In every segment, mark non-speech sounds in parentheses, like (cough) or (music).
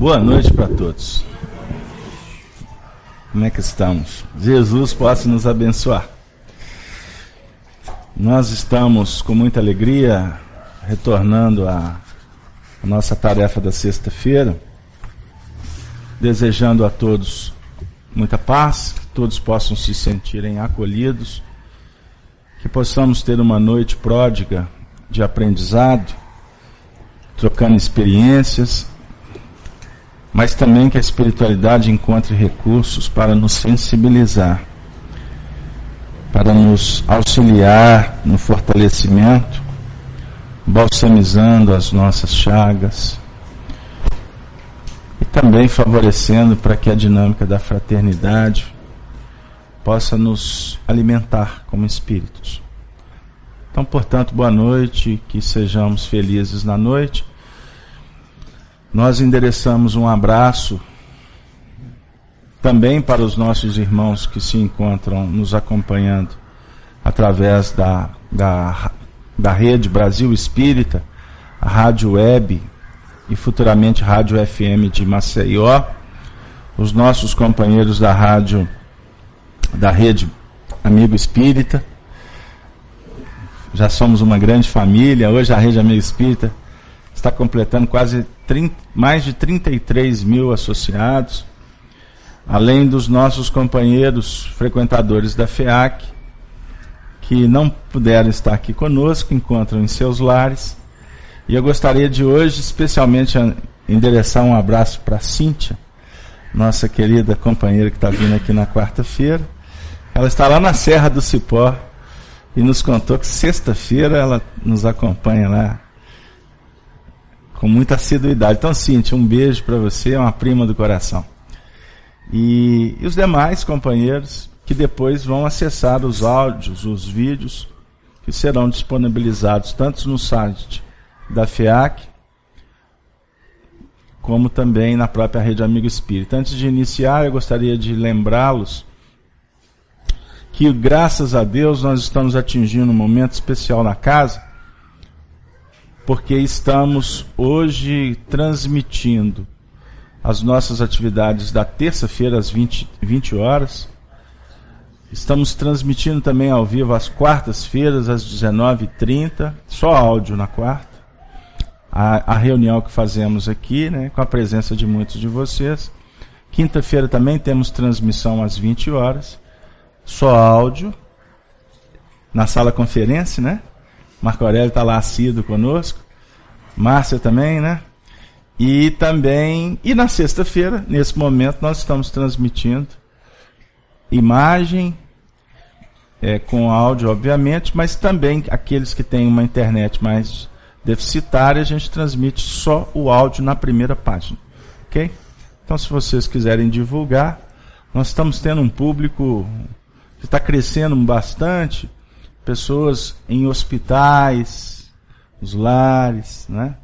Boa noite para todos. Como é que estamos? Jesus possa nos abençoar. Nós estamos com muita alegria retornando à nossa tarefa da sexta-feira, desejando a todos muita paz, que todos possam se sentirem acolhidos, que possamos ter uma noite pródiga de aprendizado, trocando experiências, mas também que a espiritualidade encontre recursos para nos sensibilizar, para nos auxiliar no fortalecimento, balsamizando as nossas chagas e também favorecendo para que a dinâmica da fraternidade possa nos alimentar como espíritos. Então, portanto, boa noite, que sejamos felizes na noite. Nós endereçamos um abraço também para os nossos irmãos que se encontram nos acompanhando através da, da, da rede Brasil Espírita, a Rádio Web e futuramente Rádio FM de Maceió, os nossos companheiros da rádio, da rede Amigo Espírita, já somos uma grande família. Hoje a Rede Amigo Espírita está completando quase 30, mais de 33 mil associados, além dos nossos companheiros frequentadores da FEAC, que não puderam estar aqui conosco, encontram em seus lares. E eu gostaria de hoje, especialmente, endereçar um abraço para a Cíntia, nossa querida companheira que está vindo aqui na quarta-feira. Ela está lá na Serra do Cipó, e nos contou que sexta-feira ela nos acompanha lá com muita assiduidade. Então, Cintia, um beijo para você, é uma prima do coração. E, e os demais companheiros que depois vão acessar os áudios, os vídeos que serão disponibilizados tanto no site da FEAC como também na própria Rede Amigo Espírita. Antes de iniciar, eu gostaria de lembrá-los que graças a Deus nós estamos atingindo um momento especial na casa, porque estamos hoje transmitindo as nossas atividades da terça-feira às 20, 20 horas. Estamos transmitindo também ao vivo às quartas-feiras às 19h30, só áudio na quarta. A, a, reunião que fazemos aqui, né, com a presença de muitos de vocês. Quinta-feira também temos transmissão às 20 horas só áudio, na sala conferência, né? Marco Aurélio está lá assíduo conosco. Márcia também, né? E também, e na sexta-feira, nesse momento, nós estamos transmitindo imagem, é, com áudio, obviamente, mas também aqueles que têm uma internet mais deficitária, a gente transmite só o áudio na primeira página. Ok? Então, se vocês quiserem divulgar, nós estamos tendo um público está crescendo bastante, pessoas em hospitais, nos lares, né?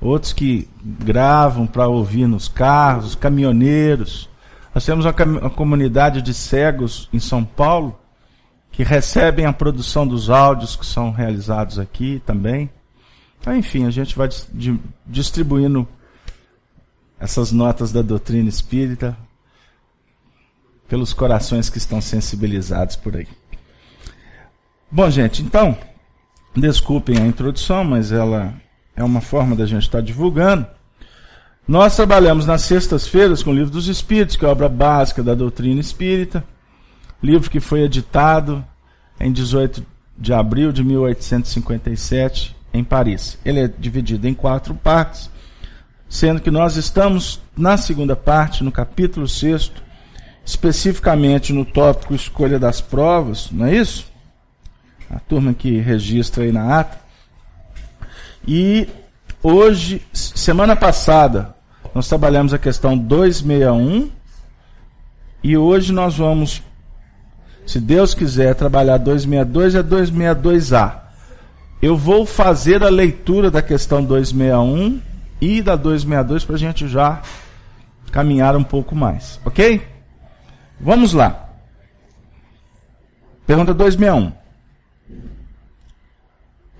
Outros que gravam para ouvir nos carros, os caminhoneiros. Nós temos uma, uma comunidade de cegos em São Paulo que recebem a produção dos áudios que são realizados aqui também. Então, enfim, a gente vai distribuindo essas notas da doutrina espírita pelos corações que estão sensibilizados por aí. Bom, gente, então, desculpem a introdução, mas ela é uma forma da gente estar divulgando. Nós trabalhamos nas sextas-feiras com o Livro dos Espíritos, que é a obra básica da doutrina espírita, livro que foi editado em 18 de abril de 1857 em Paris. Ele é dividido em quatro partes, sendo que nós estamos na segunda parte, no capítulo 6, especificamente no tópico escolha das provas, não é isso? A turma que registra aí na ata. E hoje, semana passada, nós trabalhamos a questão 261 e hoje nós vamos, se Deus quiser, trabalhar 262 e a 262A. Eu vou fazer a leitura da questão 261 e da 262 para a gente já caminhar um pouco mais, ok? Vamos lá. Pergunta 261.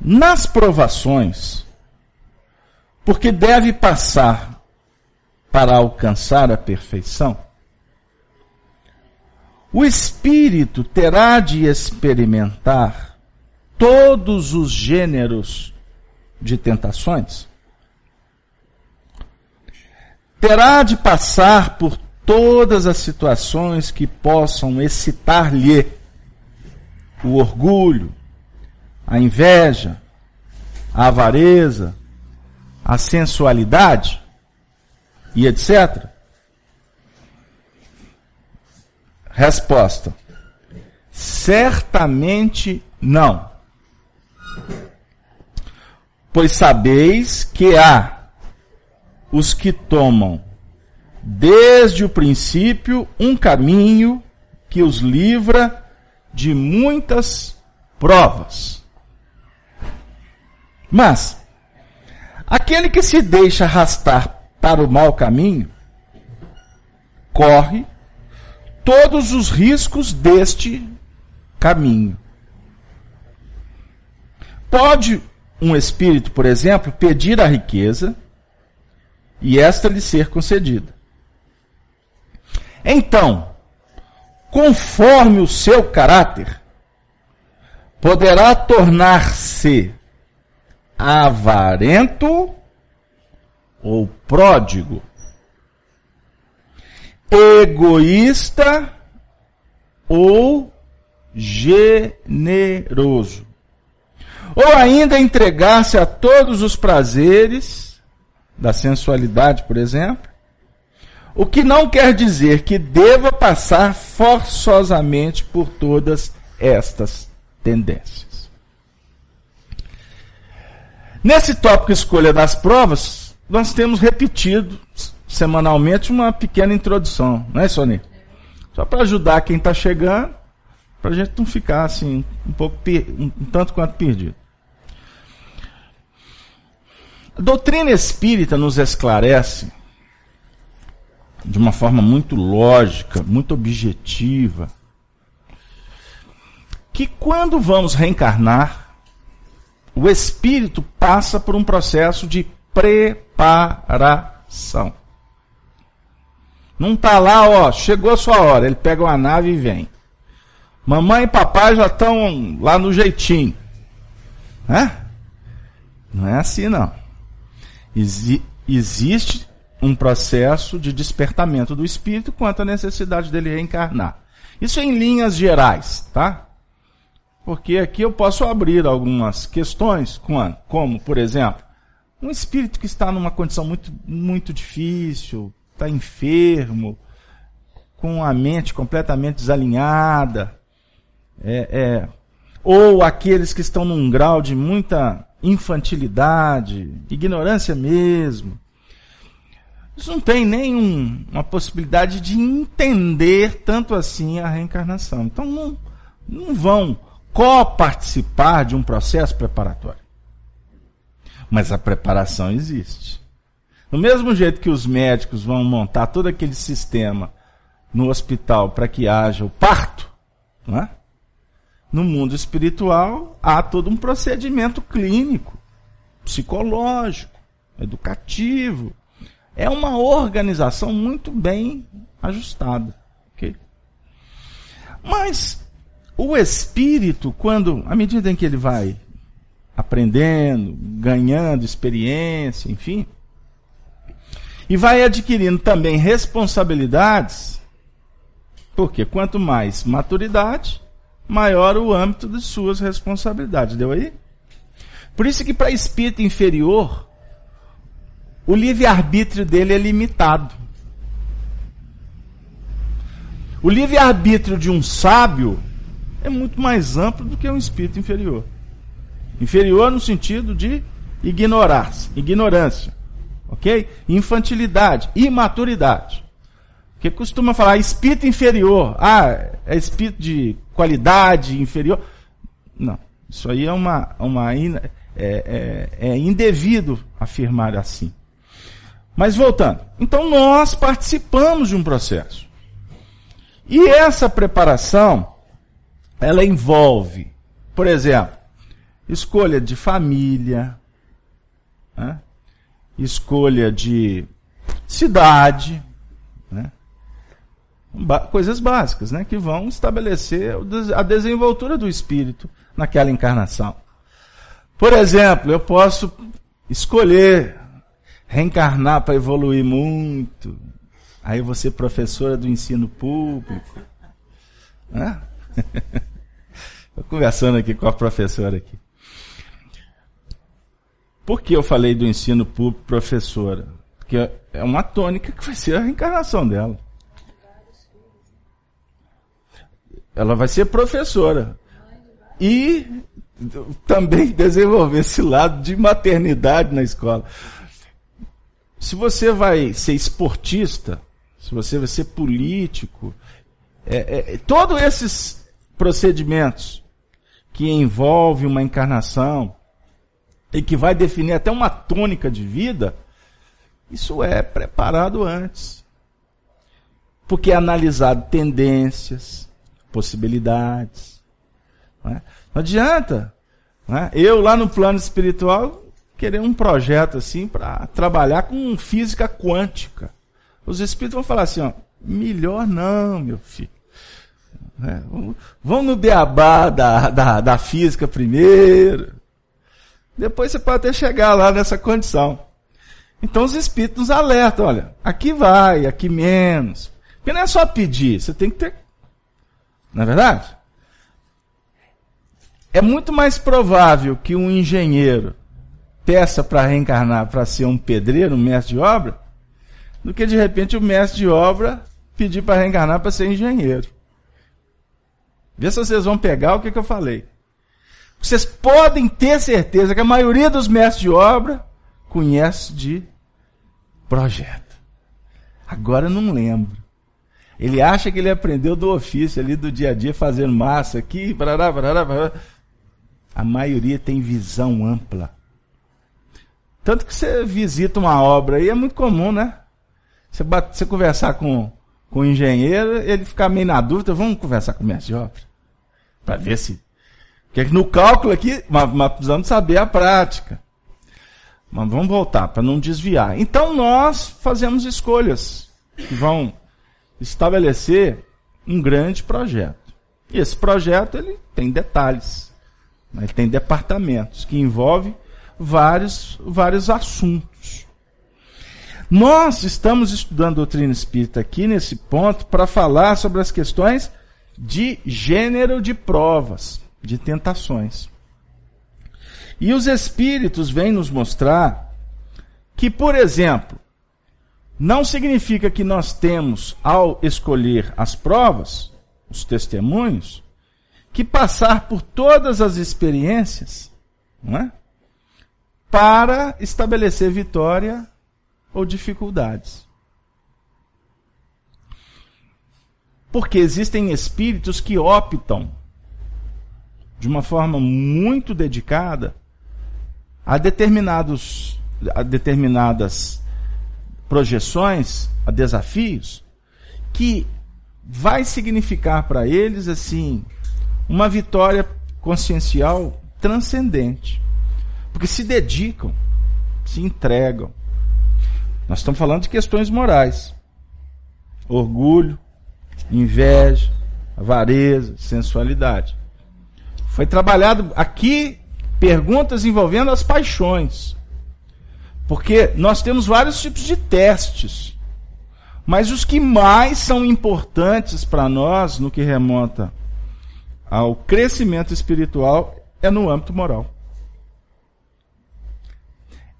Nas provações, porque deve passar para alcançar a perfeição? O espírito terá de experimentar todos os gêneros de tentações? Terá de passar por todas as situações que possam excitar-lhe o orgulho, a inveja, a avareza, a sensualidade e etc. Resposta: certamente não. Pois sabeis que há os que tomam desde o princípio um caminho que os livra de muitas provas. Mas, aquele que se deixa arrastar para o mau caminho, corre todos os riscos deste caminho. Pode um espírito, por exemplo, pedir a riqueza e esta lhe ser concedida. Então, conforme o seu caráter, poderá tornar-se avarento ou pródigo, egoísta ou generoso. Ou ainda entregar-se a todos os prazeres da sensualidade, por exemplo, o que não quer dizer que deva passar forçosamente por todas estas tendências. Nesse tópico escolha das provas, nós temos repetido semanalmente uma pequena introdução, não é, Sônia? Só para ajudar quem está chegando, para a gente não ficar assim, um pouco um, um tanto quanto perdido. A doutrina espírita nos esclarece de uma forma muito lógica, muito objetiva, que quando vamos reencarnar, o espírito passa por um processo de preparação. Não está lá, ó, chegou a sua hora, ele pega uma nave e vem. Mamãe e papai já estão lá no jeitinho. Né? Não é assim não. Exi existe um processo de despertamento do espírito quanto à necessidade dele reencarnar. Isso em linhas gerais, tá? Porque aqui eu posso abrir algumas questões, como, por exemplo, um espírito que está numa condição muito, muito difícil, está enfermo, com a mente completamente desalinhada, é, é, ou aqueles que estão num grau de muita infantilidade, ignorância mesmo. Eles não têm nem uma possibilidade de entender tanto assim a reencarnação. Então não, não vão co-participar de um processo preparatório. Mas a preparação existe. Do mesmo jeito que os médicos vão montar todo aquele sistema no hospital para que haja o parto, é? No mundo espiritual, há todo um procedimento clínico, psicológico, educativo. É uma organização muito bem ajustada. Okay? Mas o espírito, quando, à medida em que ele vai aprendendo, ganhando experiência, enfim, e vai adquirindo também responsabilidades, porque quanto mais maturidade, maior o âmbito de suas responsabilidades. Deu aí? Por isso que para espírito inferior, o livre-arbítrio dele é limitado. O livre-arbítrio de um sábio é muito mais amplo do que um espírito inferior. Inferior no sentido de ignorar, ignorância, ok? Infantilidade, imaturidade. Que costuma falar espírito inferior. Ah, é espírito de qualidade inferior. Não. Isso aí é uma, uma é, é, é indevido afirmar assim. Mas voltando. Então nós participamos de um processo. E essa preparação, ela envolve, por exemplo, escolha de família, né? escolha de cidade, né? Coisas básicas, né? Que vão estabelecer a desenvoltura do espírito naquela encarnação. Por exemplo, eu posso escolher reencarnar para evoluir muito. Aí ser professora do ensino público. Né? (laughs) Estou conversando aqui com a professora aqui. Por que eu falei do ensino público professora? Porque é uma tônica que vai ser a reencarnação dela. Ela vai ser professora. E também desenvolver esse lado de maternidade na escola. Se você vai ser esportista, se você vai ser político, é, é, todos esses procedimentos que envolvem uma encarnação e que vai definir até uma tônica de vida, isso é preparado antes. Porque é analisado tendências, possibilidades. Não, é? não adianta né? eu lá no plano espiritual querer um projeto assim para trabalhar com física quântica. Os espíritos vão falar assim, ó, melhor não, meu filho. É, vamos no beabá da, da, da física primeiro. Depois você pode até chegar lá nessa condição. Então os espíritos nos alertam, olha, aqui vai, aqui menos. Porque não é só pedir, você tem que ter. Não é verdade? É muito mais provável que um engenheiro peça para reencarnar para ser um pedreiro, um mestre de obra, do que de repente o mestre de obra pedir para reencarnar para ser engenheiro. Vê se vocês vão pegar o que, que eu falei. Vocês podem ter certeza que a maioria dos mestres de obra conhece de projeto. Agora não lembro. Ele acha que ele aprendeu do ofício ali do dia a dia fazendo massa aqui, barará, barará, barará. A maioria tem visão ampla. Tanto que você visita uma obra aí, é muito comum, né? Você, bate, você conversar com, com o engenheiro, ele ficar meio na dúvida, vamos conversar com o mestre de obra. Para ver se. Porque no cálculo aqui, mas, mas precisamos saber a prática. Mas vamos voltar, para não desviar. Então nós fazemos escolhas que vão estabelecer um grande projeto. E esse projeto ele tem detalhes, né? ele tem departamentos que envolvem vários, vários assuntos. Nós estamos estudando doutrina espírita aqui nesse ponto para falar sobre as questões de gênero de provas, de tentações. E os espíritos vêm nos mostrar que, por exemplo, não significa que nós temos, ao escolher as provas, os testemunhos, que passar por todas as experiências, não é? para estabelecer vitória ou dificuldades. Porque existem espíritos que optam de uma forma muito dedicada a determinados a determinadas projeções, a desafios que vai significar para eles assim uma vitória consciencial transcendente. Porque se dedicam, se entregam. Nós estamos falando de questões morais. Orgulho, inveja, avareza, sensualidade. Foi trabalhado aqui perguntas envolvendo as paixões. Porque nós temos vários tipos de testes. Mas os que mais são importantes para nós no que remonta ao crescimento espiritual é no âmbito moral.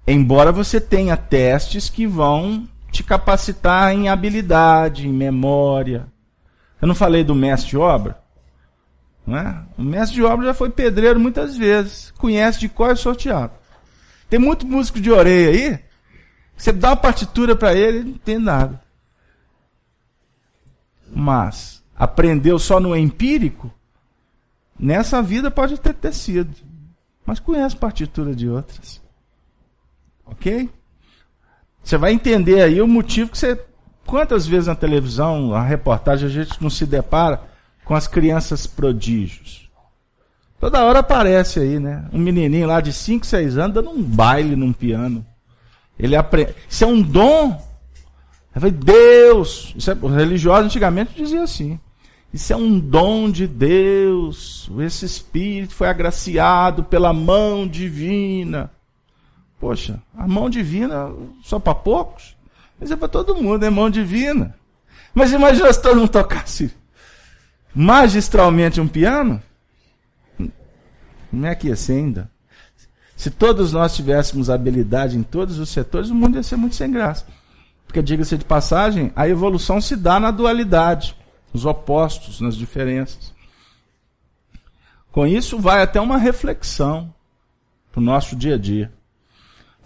Embora você tenha testes que vão te capacitar em habilidade, em memória. Eu não falei do mestre de obra? É? O mestre de obra já foi pedreiro muitas vezes, conhece de cor sorteado. Tem muito músico de orelha aí, você dá uma partitura para ele, não tem nada. Mas aprendeu só no empírico, nessa vida pode ter tecido, mas conhece partitura de outras. Ok? Você vai entender aí o motivo que você. Quantas vezes na televisão, a reportagem, a gente não se depara com as crianças prodígios? Toda hora aparece aí, né? Um menininho lá de 5, 6 anos dando um baile num piano. Ele aprende. Isso é um dom Eu falei, Deus! Isso é, os religiosos antigamente diziam assim. Isso é um dom de Deus. Esse espírito foi agraciado pela mão divina. Poxa, a mão divina só para poucos? Mas é para todo mundo, é mão divina. Mas imagina se todo mundo tocasse magistralmente um piano? Não é que ia ser ainda. Se todos nós tivéssemos habilidade em todos os setores, o mundo ia ser muito sem graça. Porque, diga-se de passagem, a evolução se dá na dualidade, nos opostos, nas diferenças. Com isso, vai até uma reflexão para o nosso dia a dia.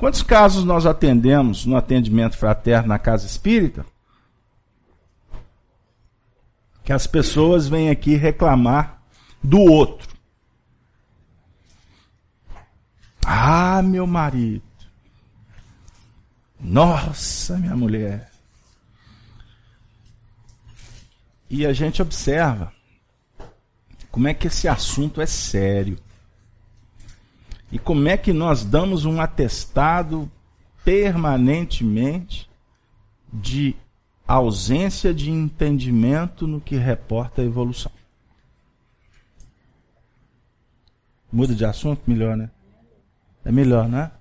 Quantos casos nós atendemos no atendimento fraterno na casa espírita? Que as pessoas vêm aqui reclamar do outro. Ah, meu marido. Nossa, minha mulher. E a gente observa como é que esse assunto é sério. E como é que nós damos um atestado permanentemente de ausência de entendimento no que reporta a evolução. Muda de assunto? Melhor, né? É melhor, né?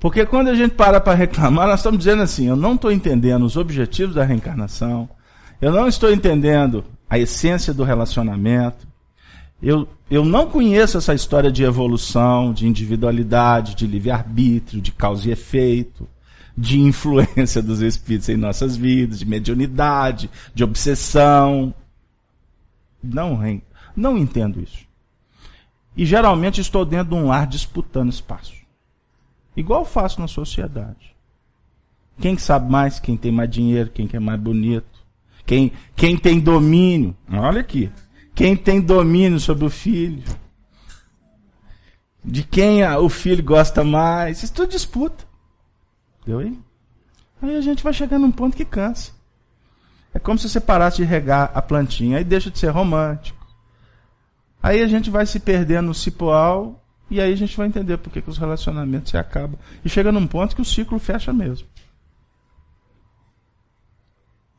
Porque quando a gente para para reclamar, nós estamos dizendo assim: eu não estou entendendo os objetivos da reencarnação, eu não estou entendendo a essência do relacionamento, eu, eu não conheço essa história de evolução, de individualidade, de livre-arbítrio, de causa e efeito, de influência dos espíritos em nossas vidas, de mediunidade, de obsessão. Não, não entendo isso. E geralmente estou dentro de um lar disputando espaço. Igual faço na sociedade. Quem sabe mais, quem tem mais dinheiro, quem é mais bonito, quem, quem tem domínio. Olha aqui. Quem tem domínio sobre o filho. De quem o filho gosta mais. Isso tudo disputa. Deu aí? Aí a gente vai chegar num ponto que cansa. É como se você parasse de regar a plantinha. Aí deixa de ser romântico. Aí a gente vai se perdendo no cipoal e aí a gente vai entender por que, que os relacionamentos se acabam. E chega num ponto que o ciclo fecha mesmo.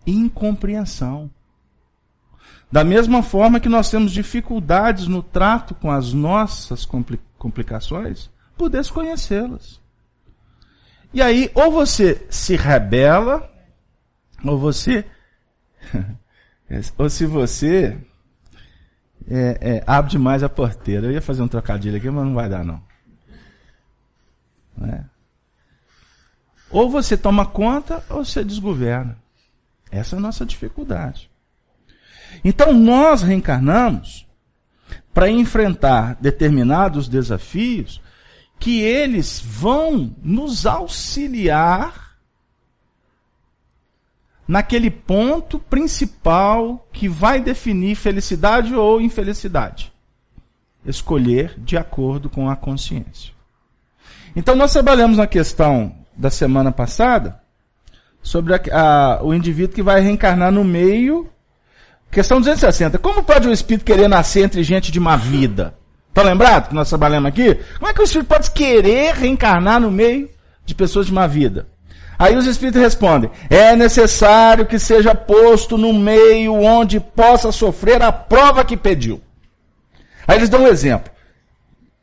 Incompreensão. Da mesma forma que nós temos dificuldades no trato com as nossas complicações, por desconhecê-las. E aí, ou você se rebela, ou você. (laughs) ou se você é, é, abre demais a porteira. Eu ia fazer um trocadilho aqui, mas não vai dar, não. não é? Ou você toma conta, ou você desgoverna. Essa é a nossa dificuldade. Então, nós reencarnamos para enfrentar determinados desafios que eles vão nos auxiliar naquele ponto principal que vai definir felicidade ou infelicidade. Escolher de acordo com a consciência. Então, nós trabalhamos na questão da semana passada sobre a, a, o indivíduo que vai reencarnar no meio. Questão 260. Como pode o espírito querer nascer entre gente de má vida? Tá lembrado que nós trabalhamos aqui? Como é que o espírito pode querer reencarnar no meio de pessoas de má vida? Aí os espíritos respondem: é necessário que seja posto no meio onde possa sofrer a prova que pediu. Aí eles dão um exemplo.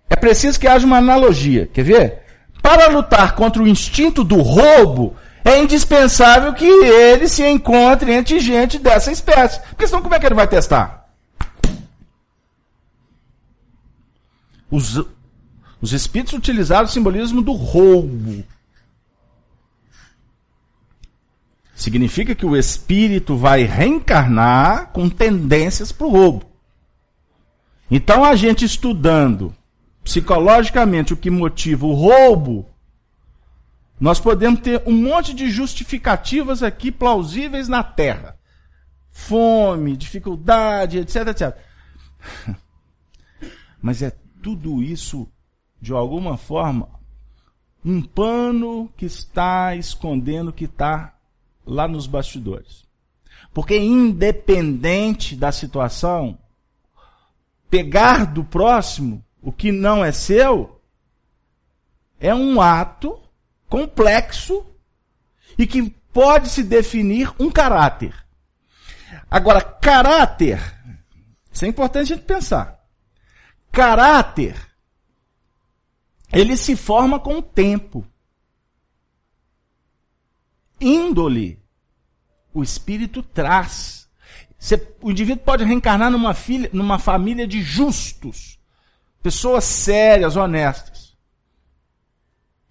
É preciso que haja uma analogia. Quer ver? Para lutar contra o instinto do roubo, é indispensável que ele se encontre entre gente dessa espécie. Porque senão como é que ele vai testar? Os, os espíritos utilizaram o simbolismo do roubo. Significa que o espírito vai reencarnar com tendências para o roubo. Então, a gente estudando psicologicamente o que motiva o roubo, nós podemos ter um monte de justificativas aqui plausíveis na Terra. Fome, dificuldade, etc, etc. (laughs) Mas é tudo isso, de alguma forma, um pano que está escondendo o que está lá nos bastidores. Porque independente da situação, pegar do próximo o que não é seu é um ato complexo e que pode-se definir um caráter. Agora, caráter, isso é importante a gente pensar. Caráter, ele se forma com o tempo. Índole, o espírito traz. Você, o indivíduo pode reencarnar numa, filha, numa família de justos, pessoas sérias, honestas.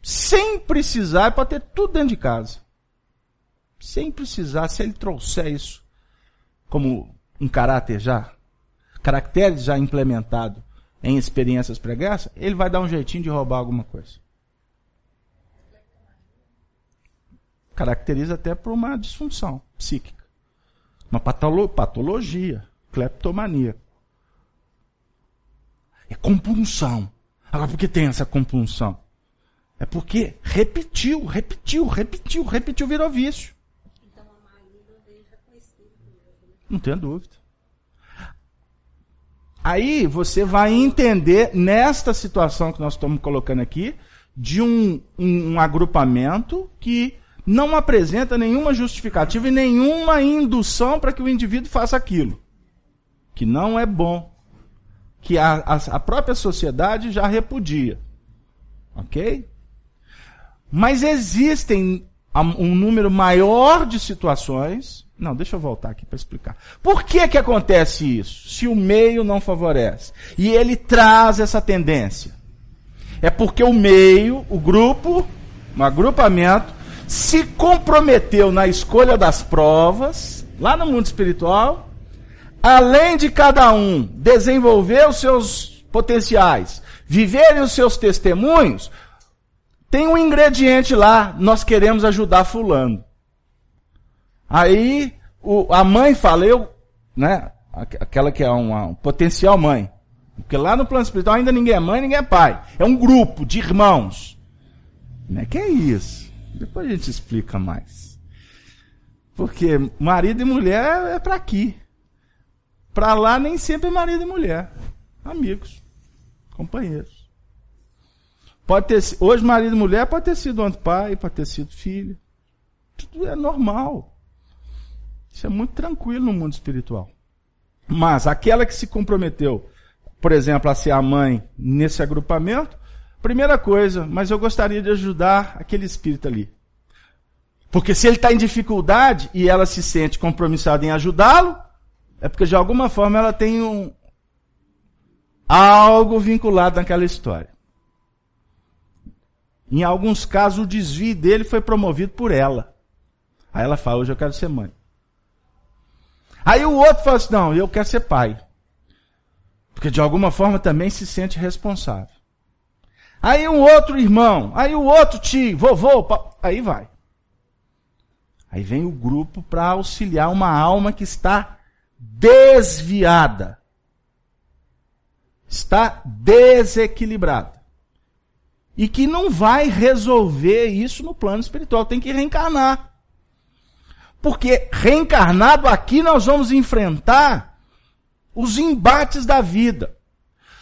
Sem precisar, pode ter tudo dentro de casa. Sem precisar, se ele trouxer isso como um caráter já, caractere já implementado em experiências pregressas, ele vai dar um jeitinho de roubar alguma coisa. Caracteriza até por uma disfunção psíquica. Uma patolo patologia, cleptomania. É compulsão. Agora, por que tem essa compulsão? É porque repetiu, repetiu, repetiu, repetiu, virou vício. Não tenha dúvida. Aí você vai entender, nesta situação que nós estamos colocando aqui, de um, um, um agrupamento que não apresenta nenhuma justificativa e nenhuma indução para que o indivíduo faça aquilo. Que não é bom. Que a, a, a própria sociedade já repudia. Ok? Mas existem um número maior de situações não, deixa eu voltar aqui para explicar. Por que que acontece isso? Se o meio não favorece. E ele traz essa tendência. É porque o meio, o grupo, um agrupamento, se comprometeu na escolha das provas, lá no mundo espiritual, além de cada um desenvolver os seus potenciais, viverem os seus testemunhos, tem um ingrediente lá, nós queremos ajudar fulano. Aí o, a mãe fala, eu, né? Aquela que é uma, uma potencial mãe. Porque lá no plano espiritual ainda ninguém é mãe, ninguém é pai. É um grupo de irmãos. Como é que é isso? Depois a gente explica mais. Porque marido e mulher é para aqui. Para lá nem sempre é marido e mulher. Amigos, companheiros. Pode ter hoje marido e mulher pode ter sido ontem pai, pode ter sido filho. Tudo é normal. Isso é muito tranquilo no mundo espiritual. Mas aquela que se comprometeu, por exemplo, a ser a mãe nesse agrupamento, primeira coisa, mas eu gostaria de ajudar aquele espírito ali. Porque se ele está em dificuldade e ela se sente compromissada em ajudá-lo, é porque de alguma forma ela tem um, algo vinculado naquela história. Em alguns casos, o desvio dele foi promovido por ela. Aí ela fala: Hoje eu quero ser mãe. Aí o outro fala assim: não, eu quero ser pai. Porque de alguma forma também se sente responsável. Aí um outro irmão, aí o outro tio, vovô, aí vai. Aí vem o grupo para auxiliar uma alma que está desviada. Está desequilibrada. E que não vai resolver isso no plano espiritual, tem que reencarnar. Porque reencarnado aqui nós vamos enfrentar os embates da vida.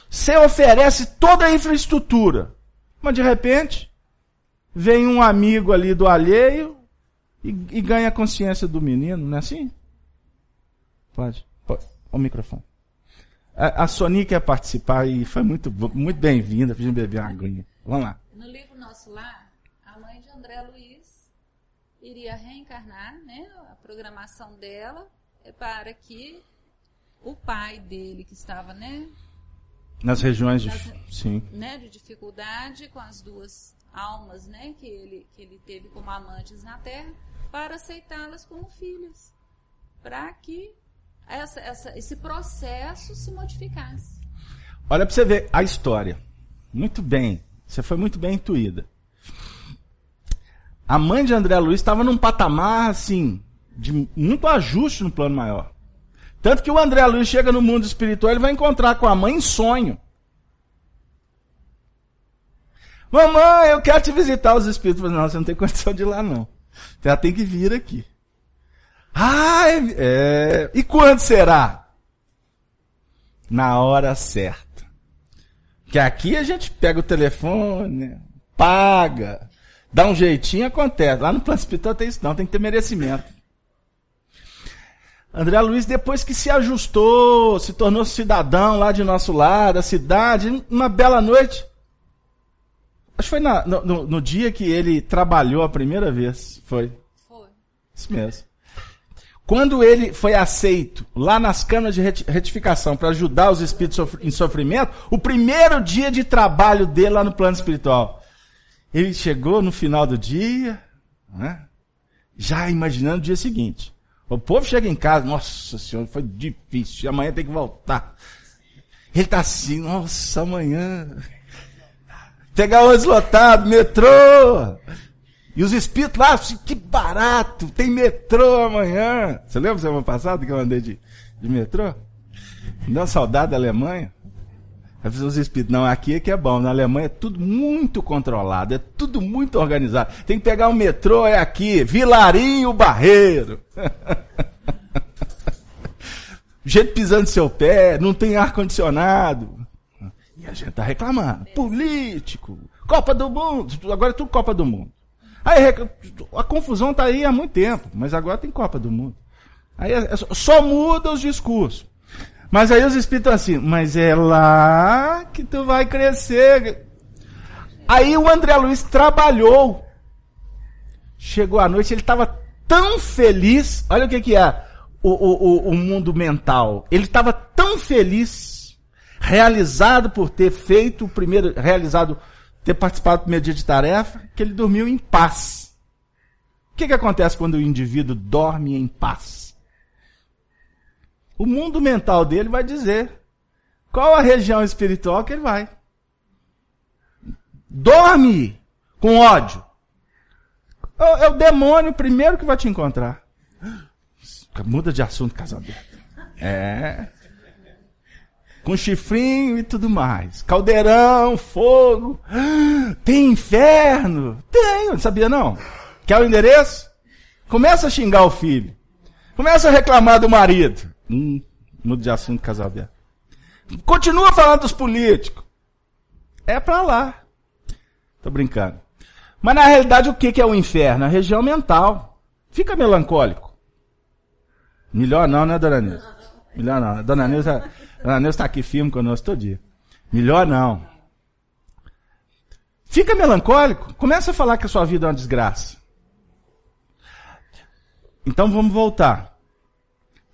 Você oferece toda a infraestrutura, mas de repente vem um amigo ali do alheio e, e ganha a consciência do menino, não é assim? Pode. Pode. O microfone. A, a quer participar e foi muito, muito bem-vinda, pedindo beber uma aguinha. Vamos lá. No livro Nosso Lar, a mãe de André Luiz iria reencarnar, né? A programação dela é para que o pai dele, que estava, né? Nas regiões de, sim. Né, de dificuldade com as duas almas, né? Que ele, que ele teve como amantes na Terra, para aceitá-las como filhas. Para que essa, essa, esse processo se modificasse. Olha para você ver a história. Muito bem. Você foi muito bem intuída a mãe de André Luiz estava num patamar, assim, de muito ajuste no plano maior. Tanto que o André Luiz chega no mundo espiritual, ele vai encontrar com a mãe em sonho. Mamãe, eu quero te visitar os espíritos. Não, você não tem condição de ir lá, não. Você já tem que vir aqui. Ah, é... e quando será? Na hora certa. Que aqui a gente pega o telefone, paga, Dá um jeitinho, acontece. Lá no plano espiritual tem isso não, tem que ter merecimento. André Luiz, depois que se ajustou, se tornou cidadão lá de nosso lado, da cidade, uma bela noite. Acho que foi na, no, no, dia que ele trabalhou a primeira vez. Foi. Foi. Isso mesmo. Quando ele foi aceito lá nas câmaras de retificação para ajudar os espíritos em sofrimento, o primeiro dia de trabalho dele lá no plano espiritual. Ele chegou no final do dia, né, já imaginando o dia seguinte. O povo chega em casa, nossa senhora, foi difícil, amanhã tem que voltar. Ele está assim, nossa, amanhã. Pegar o lotado, metrô. E os espíritos lá, assim, que barato, tem metrô amanhã. Você lembra semana passada que eu andei de, de metrô? Me deu uma saudade da Alemanha. Os espíritos, não, aqui é que é bom. Na Alemanha é tudo muito controlado, é tudo muito organizado. Tem que pegar o um metrô, é aqui, Vilarinho Barreiro. (laughs) Gente pisando no seu pé, não tem ar-condicionado. E a gente tá reclamando. Político, Copa do Mundo, agora é tudo Copa do Mundo. Aí a confusão tá aí há muito tempo, mas agora tem Copa do Mundo. Aí é, é só muda os discursos. Mas aí os espíritos assim, mas é lá que tu vai crescer. Aí o André Luiz trabalhou. Chegou à noite, ele estava tão feliz. Olha o que, que é o, o, o mundo mental. Ele estava tão feliz, realizado por ter feito o primeiro, realizado, ter participado do primeiro dia de tarefa, que ele dormiu em paz. O que, que acontece quando o indivíduo dorme em paz? O mundo mental dele vai dizer qual a região espiritual que ele vai. Dorme com ódio. É o demônio primeiro que vai te encontrar. (gasps) Muda de assunto, casamento. É. Com chifrinho e tudo mais. Caldeirão, fogo. (gasps) Tem inferno? Tem, não sabia não? Quer o endereço? Começa a xingar o filho. Começa a reclamar do marido. Hum, muda de assunto, casal aberto. Continua falando dos políticos. É para lá. Tô brincando. Mas na realidade o que é o inferno? A região mental. Fica melancólico. Melhor não, né, dona Nilza? Melhor não. Dona Nilza, dona Nilza tá aqui firme conosco todo dia. Melhor não. Fica melancólico. Começa a falar que a sua vida é uma desgraça. Então vamos voltar.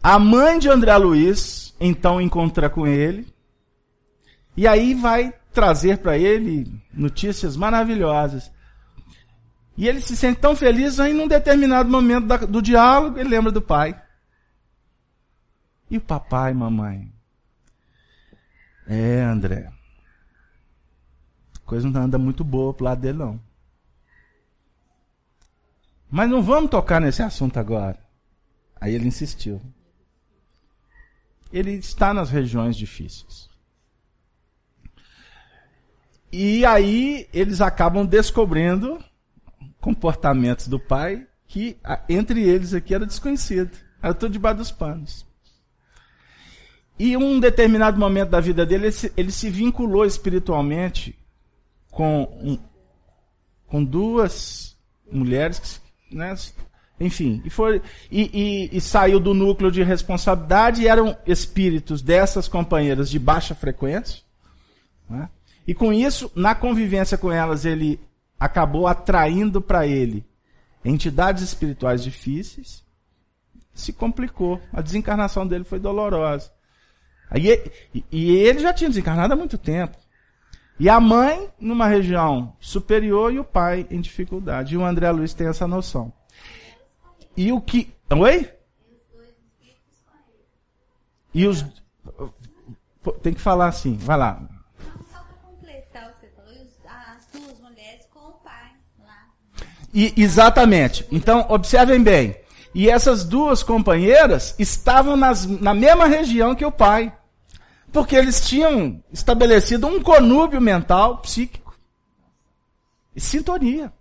A mãe de André Luiz então encontra com ele e aí vai trazer para ele notícias maravilhosas. E ele se sente tão feliz aí num determinado momento do diálogo, ele lembra do pai. E o papai, mamãe? É, André. Coisa não anda muito boa pro lado dele, não. Mas não vamos tocar nesse assunto agora. Aí ele insistiu ele está nas regiões difíceis. E aí eles acabam descobrindo comportamentos do pai que entre eles aqui era desconhecido. Era tudo debaixo dos panos. E um determinado momento da vida dele, ele se, ele se vinculou espiritualmente com, um, com duas mulheres né, enfim, e, foi, e, e, e, saiu do núcleo de responsabilidade e eram espíritos dessas companheiras de baixa frequência. Né? E com isso, na convivência com elas, ele acabou atraindo para ele entidades espirituais difíceis. Se complicou. A desencarnação dele foi dolorosa. Aí, e, e ele já tinha desencarnado há muito tempo. E a mãe numa região superior e o pai em dificuldade. E o André Luiz tem essa noção. E o que. Oi? E os. Tem que falar assim, vai lá. só para completar o que você falou, as duas mulheres com o pai lá. E, exatamente. Então, observem bem. E essas duas companheiras estavam nas, na mesma região que o pai. Porque eles tinham estabelecido um conúbio mental, psíquico. E sintonia.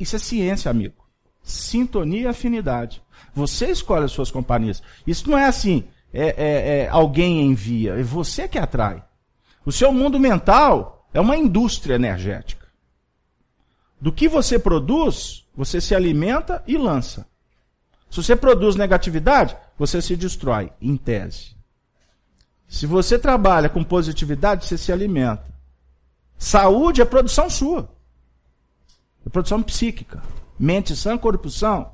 Isso é ciência, amigo sintonia e afinidade. Você escolhe as suas companhias. Isso não é assim, é, é, é, alguém envia, é você que atrai. O seu mundo mental é uma indústria energética. Do que você produz, você se alimenta e lança. Se você produz negatividade, você se destrói, em tese. Se você trabalha com positividade, você se alimenta. Saúde é produção sua. É produção psíquica. Mente sã, corpo são.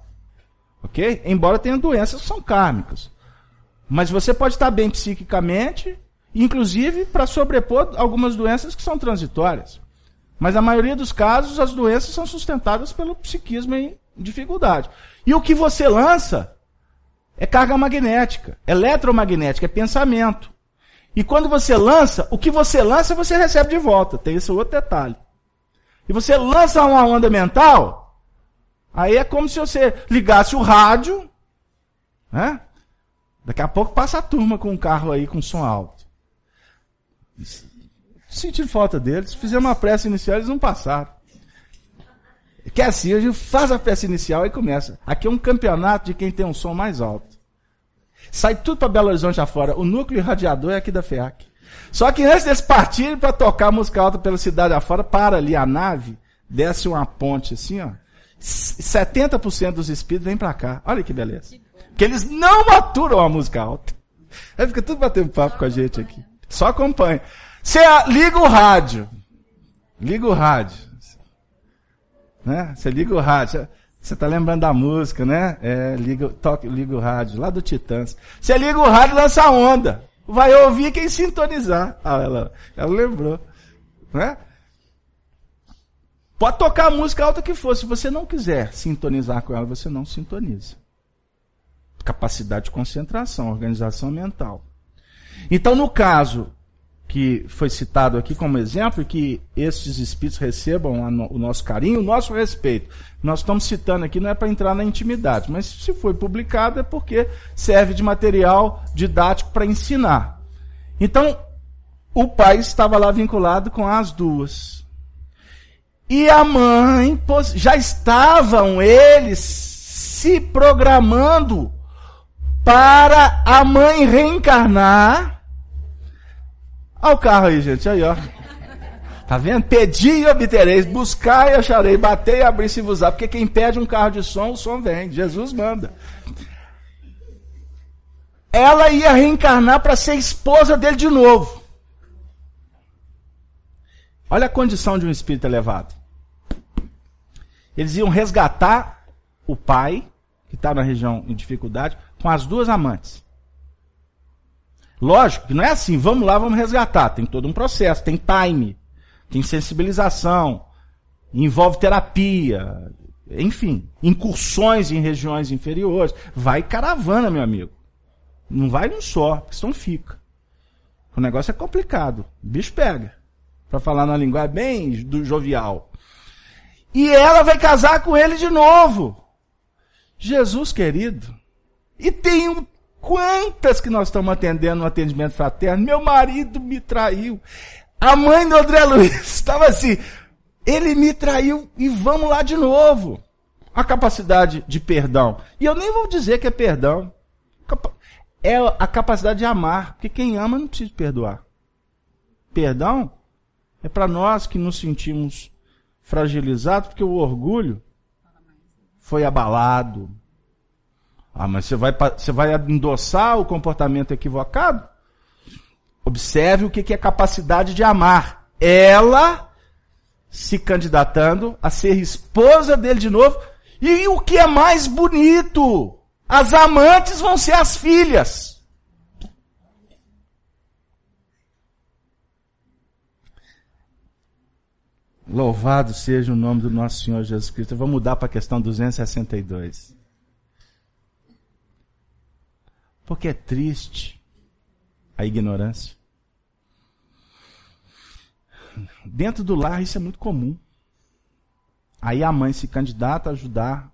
Ok? Embora tenha doenças que são kármicas. Mas você pode estar bem psiquicamente, inclusive para sobrepor algumas doenças que são transitórias. Mas a maioria dos casos, as doenças são sustentadas pelo psiquismo em dificuldade. E o que você lança é carga magnética, eletromagnética, é pensamento. E quando você lança, o que você lança, você recebe de volta. Tem esse outro detalhe. E você lança uma onda mental, aí é como se você ligasse o rádio, né? Daqui a pouco passa a turma com um carro aí com som alto. Sentindo falta deles, fizeram uma prece inicial, eles não passaram. Que é assim, a gente faz a prece inicial e começa. Aqui é um campeonato de quem tem um som mais alto. Sai tudo para Belo Horizonte afora. O núcleo radiador é aqui da FEAC. Só que antes deles partirem para tocar música alta pela cidade afora, para ali a nave, desce uma ponte assim, ó. 70% dos espíritos vêm para cá. Olha que beleza. Que eles não maturam a música alta. Aí fica tudo batendo papo com a gente aqui. Só acompanha. Você liga o rádio. Liga o rádio. Né? Você liga o rádio. Você está lembrando da música, né? É, liga, toca, liga o rádio, lá do Titãs. Você liga o rádio e lança onda. Vai ouvir quem sintonizar. Ah, ela, ela lembrou. Né? Pode tocar a música alta que for. Se você não quiser sintonizar com ela, você não sintoniza capacidade de concentração, organização mental. Então, no caso que foi citado aqui como exemplo, que esses espíritos recebam o nosso carinho, o nosso respeito. Nós estamos citando aqui, não é para entrar na intimidade, mas se foi publicado é porque serve de material didático para ensinar. Então, o pai estava lá vinculado com as duas. E a mãe, já estavam eles se programando para a mãe reencarnar. Olha o carro aí, gente, aí, ó. Tá vendo? Pedi e obtereis, buscar e acharei, bater e abrir se vos Porque quem pede um carro de som, o som vem. Jesus manda. Ela ia reencarnar para ser esposa dele de novo. Olha a condição de um espírito elevado. Eles iam resgatar o pai, que está na região em dificuldade, com as duas amantes. Lógico que não é assim, vamos lá, vamos resgatar. Tem todo um processo, tem time, tem sensibilização, envolve terapia, enfim, incursões em regiões inferiores. Vai caravana, meu amigo. Não vai um só, porque senão fica. O negócio é complicado. O bicho pega. Para falar na linguagem bem do jovial. E ela vai casar com ele de novo. Jesus querido, e tem um, quantas que nós estamos atendendo no atendimento fraterno? Meu marido me traiu. A mãe do André Luiz (laughs) estava assim, ele me traiu e vamos lá de novo. A capacidade de perdão. E eu nem vou dizer que é perdão. É a capacidade de amar. Porque quem ama não precisa perdoar. Perdão é para nós que nos sentimos fragilizados, porque o orgulho foi abalado, ah, mas você vai, você vai endossar o comportamento equivocado? Observe o que é capacidade de amar. Ela se candidatando a ser esposa dele de novo. E o que é mais bonito? As amantes vão ser as filhas. Louvado seja o nome do nosso Senhor Jesus Cristo. Eu vou mudar para a questão 262. Porque é triste a ignorância. Dentro do lar isso é muito comum. Aí a mãe se candidata a ajudar.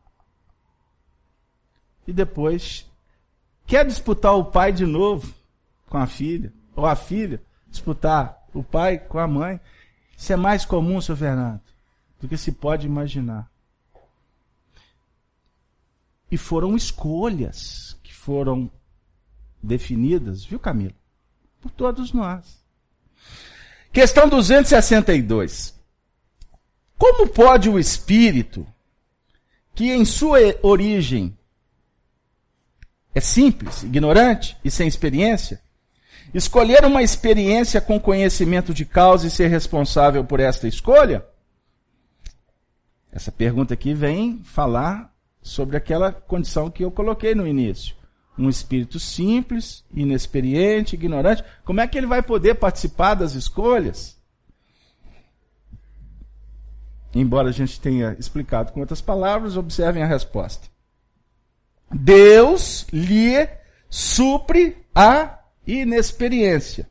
E depois quer disputar o pai de novo com a filha. Ou a filha disputar o pai com a mãe. Isso é mais comum, seu Fernando, do que se pode imaginar. E foram escolhas que foram definidas, viu, Camila? Por todos nós. Questão 262. Como pode o espírito, que em sua origem é simples, ignorante e sem experiência, escolher uma experiência com conhecimento de causa e ser responsável por esta escolha? Essa pergunta aqui vem falar sobre aquela condição que eu coloquei no início. Um espírito simples, inexperiente, ignorante, como é que ele vai poder participar das escolhas? Embora a gente tenha explicado com outras palavras, observem a resposta. Deus lhe supre a inexperiência,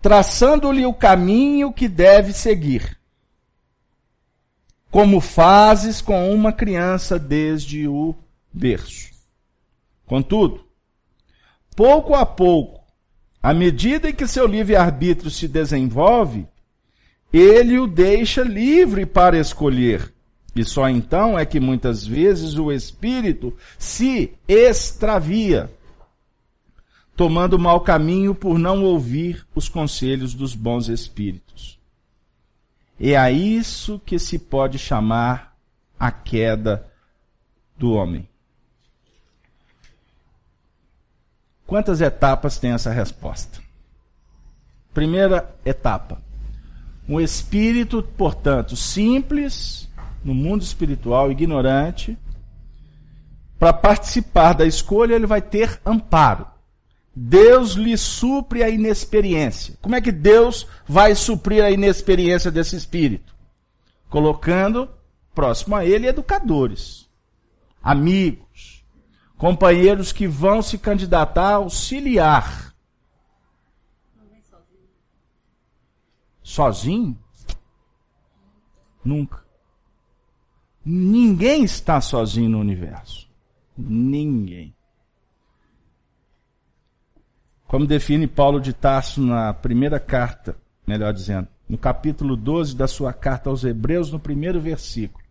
traçando-lhe o caminho que deve seguir, como fazes com uma criança desde o berço. Contudo, pouco a pouco, à medida em que seu livre-arbítrio se desenvolve, ele o deixa livre para escolher. E só então é que muitas vezes o espírito se extravia, tomando mau caminho por não ouvir os conselhos dos bons espíritos. É a isso que se pode chamar a queda do homem. Quantas etapas tem essa resposta? Primeira etapa. Um espírito, portanto, simples, no mundo espiritual, ignorante, para participar da escolha, ele vai ter amparo. Deus lhe supre a inexperiência. Como é que Deus vai suprir a inexperiência desse espírito? Colocando próximo a ele educadores, amigos, companheiros que vão se candidatar a auxiliar. Sozinho? Nunca. Ninguém está sozinho no universo. Ninguém. Como define Paulo de Tarso na primeira carta, melhor dizendo, no capítulo 12 da sua carta aos Hebreus, no primeiro versículo.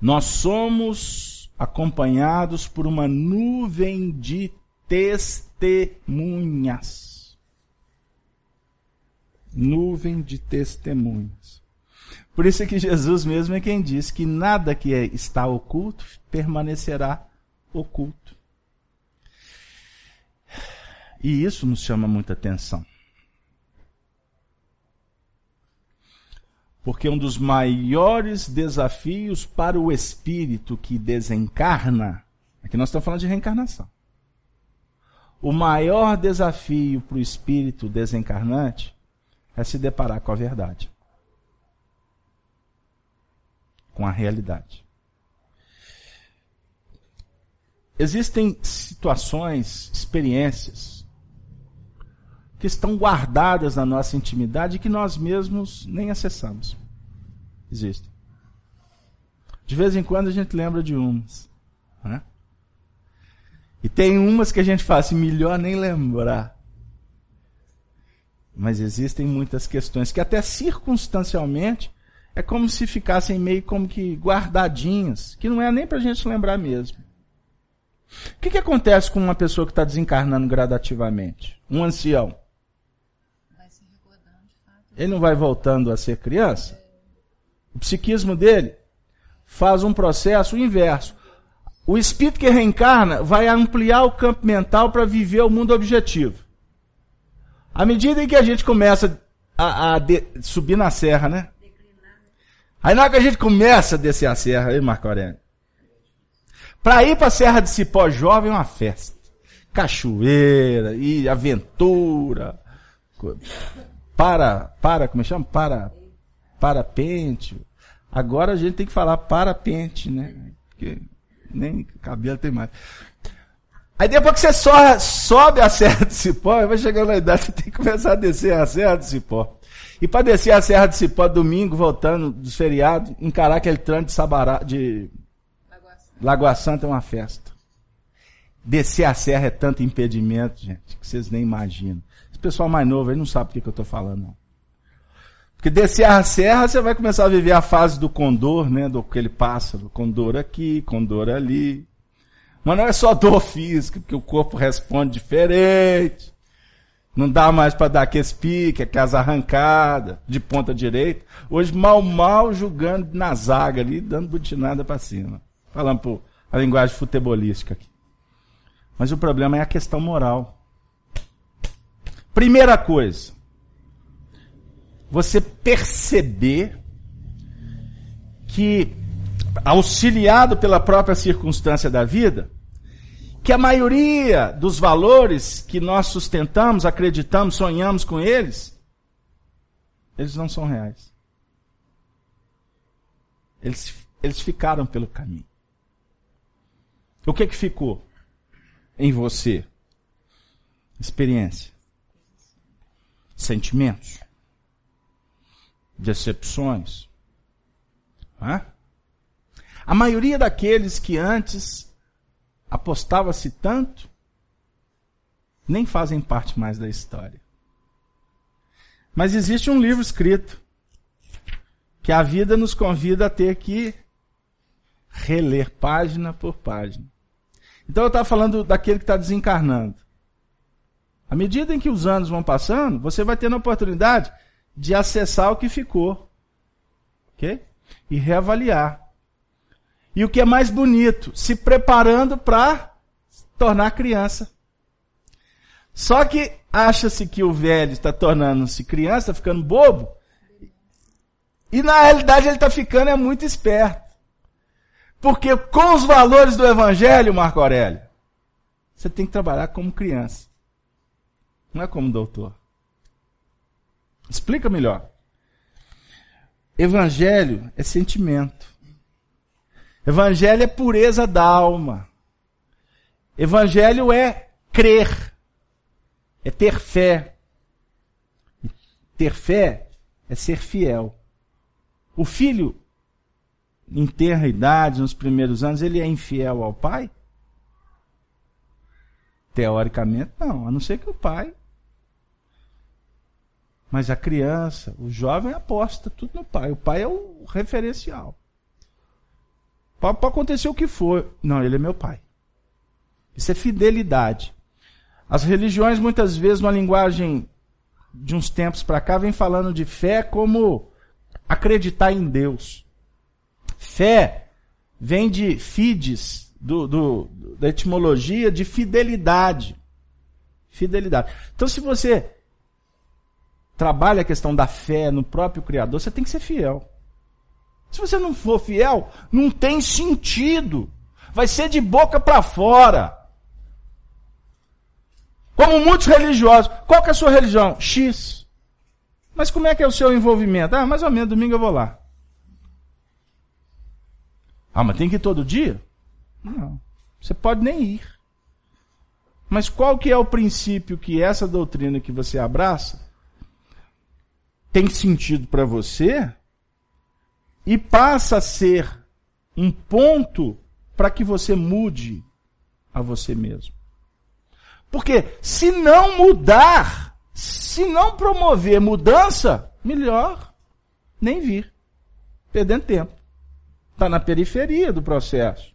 Nós somos acompanhados por uma nuvem de testemunhas. Nuvem de testemunhas. Por isso é que Jesus mesmo é quem diz que nada que é, está oculto permanecerá oculto. E isso nos chama muita atenção. Porque um dos maiores desafios para o espírito que desencarna, aqui nós estamos falando de reencarnação. O maior desafio para o espírito desencarnante é se deparar com a verdade, com a realidade. Existem situações, experiências, que estão guardadas na nossa intimidade e que nós mesmos nem acessamos. Existem. De vez em quando a gente lembra de umas. Né? E tem umas que a gente fala assim, melhor nem lembrar. Mas existem muitas questões que até circunstancialmente é como se ficassem meio como que guardadinhas, que não é nem para a gente lembrar mesmo. O que, que acontece com uma pessoa que está desencarnando gradativamente? Um ancião. Ele não vai voltando a ser criança? O psiquismo dele faz um processo inverso. O espírito que reencarna vai ampliar o campo mental para viver o mundo objetivo. À medida em que a gente começa a, a de, subir na serra, né? Aí na hora que a gente começa a descer a serra, aí Marco Aurélio. Para ir para a Serra de Cipó Jovem é uma festa. Cachoeira e aventura para, para, como é chama? Para, parapente. Agora a gente tem que falar parapente, né? Porque nem cabelo tem mais. Aí depois que você sobe a Serra do Cipó, vai chegando na idade, você tem que começar a descer a Serra do Cipó. E para descer a Serra do Cipó domingo, voltando dos feriados, encarar aquele trânsito de Sabará, de Lagoa Santa é uma festa. Descer a serra é tanto impedimento, gente, que vocês nem imaginam. Esse pessoal mais novo aí não sabe o que, que eu estou falando. Porque descer a serra, você vai começar a viver a fase do condor, né? Do aquele pássaro. Condor aqui, condor ali. Mas não é só dor física, porque o corpo responde diferente. Não dá mais para dar aqueles piques, aquelas arrancadas de ponta direita. Hoje, mal, mal julgando na zaga ali, dando butinada para cima. Falando por a linguagem futebolística aqui. Mas o problema é a questão moral. Primeira coisa, você perceber que, auxiliado pela própria circunstância da vida, que a maioria dos valores que nós sustentamos, acreditamos, sonhamos com eles, eles não são reais. Eles, eles ficaram pelo caminho. O que que ficou em você? Experiência. Sentimentos. Decepções. Hã? A maioria daqueles que antes apostava-se tanto, nem fazem parte mais da história. Mas existe um livro escrito que a vida nos convida a ter que reler página por página. Então eu estava falando daquele que está desencarnando. À medida em que os anos vão passando, você vai tendo a oportunidade de acessar o que ficou. Ok? E reavaliar. E o que é mais bonito, se preparando para tornar criança. Só que acha-se que o velho está tornando-se criança, ficando bobo. E na realidade ele está ficando é muito esperto. Porque com os valores do Evangelho, Marco Aurélio, você tem que trabalhar como criança. Não é como doutor. Explica melhor. Evangelho é sentimento. Evangelho é pureza da alma. Evangelho é crer. É ter fé. Ter fé é ser fiel. O filho em ter idade, nos primeiros anos, ele é infiel ao pai? Teoricamente, não, a não ser que o pai. Mas a criança, o jovem aposta tudo no pai. O pai é o referencial. Pode, acontecer o que for. Não, ele é meu pai. Isso é fidelidade. As religiões, muitas vezes, numa linguagem de uns tempos para cá, vem falando de fé como acreditar em Deus. Fé vem de fides, do, do, da etimologia de fidelidade. Fidelidade. Então, se você trabalha a questão da fé no próprio Criador, você tem que ser fiel. Se você não for fiel, não tem sentido. Vai ser de boca para fora. Como muitos religiosos. Qual que é a sua religião? X. Mas como é que é o seu envolvimento? Ah, mais ou menos, domingo eu vou lá. Ah, mas tem que ir todo dia? Não. Você pode nem ir. Mas qual que é o princípio que essa doutrina que você abraça tem sentido para você e passa a ser um ponto para que você mude a você mesmo? Porque se não mudar, se não promover mudança, melhor nem vir, perdendo tempo. Está na periferia do processo.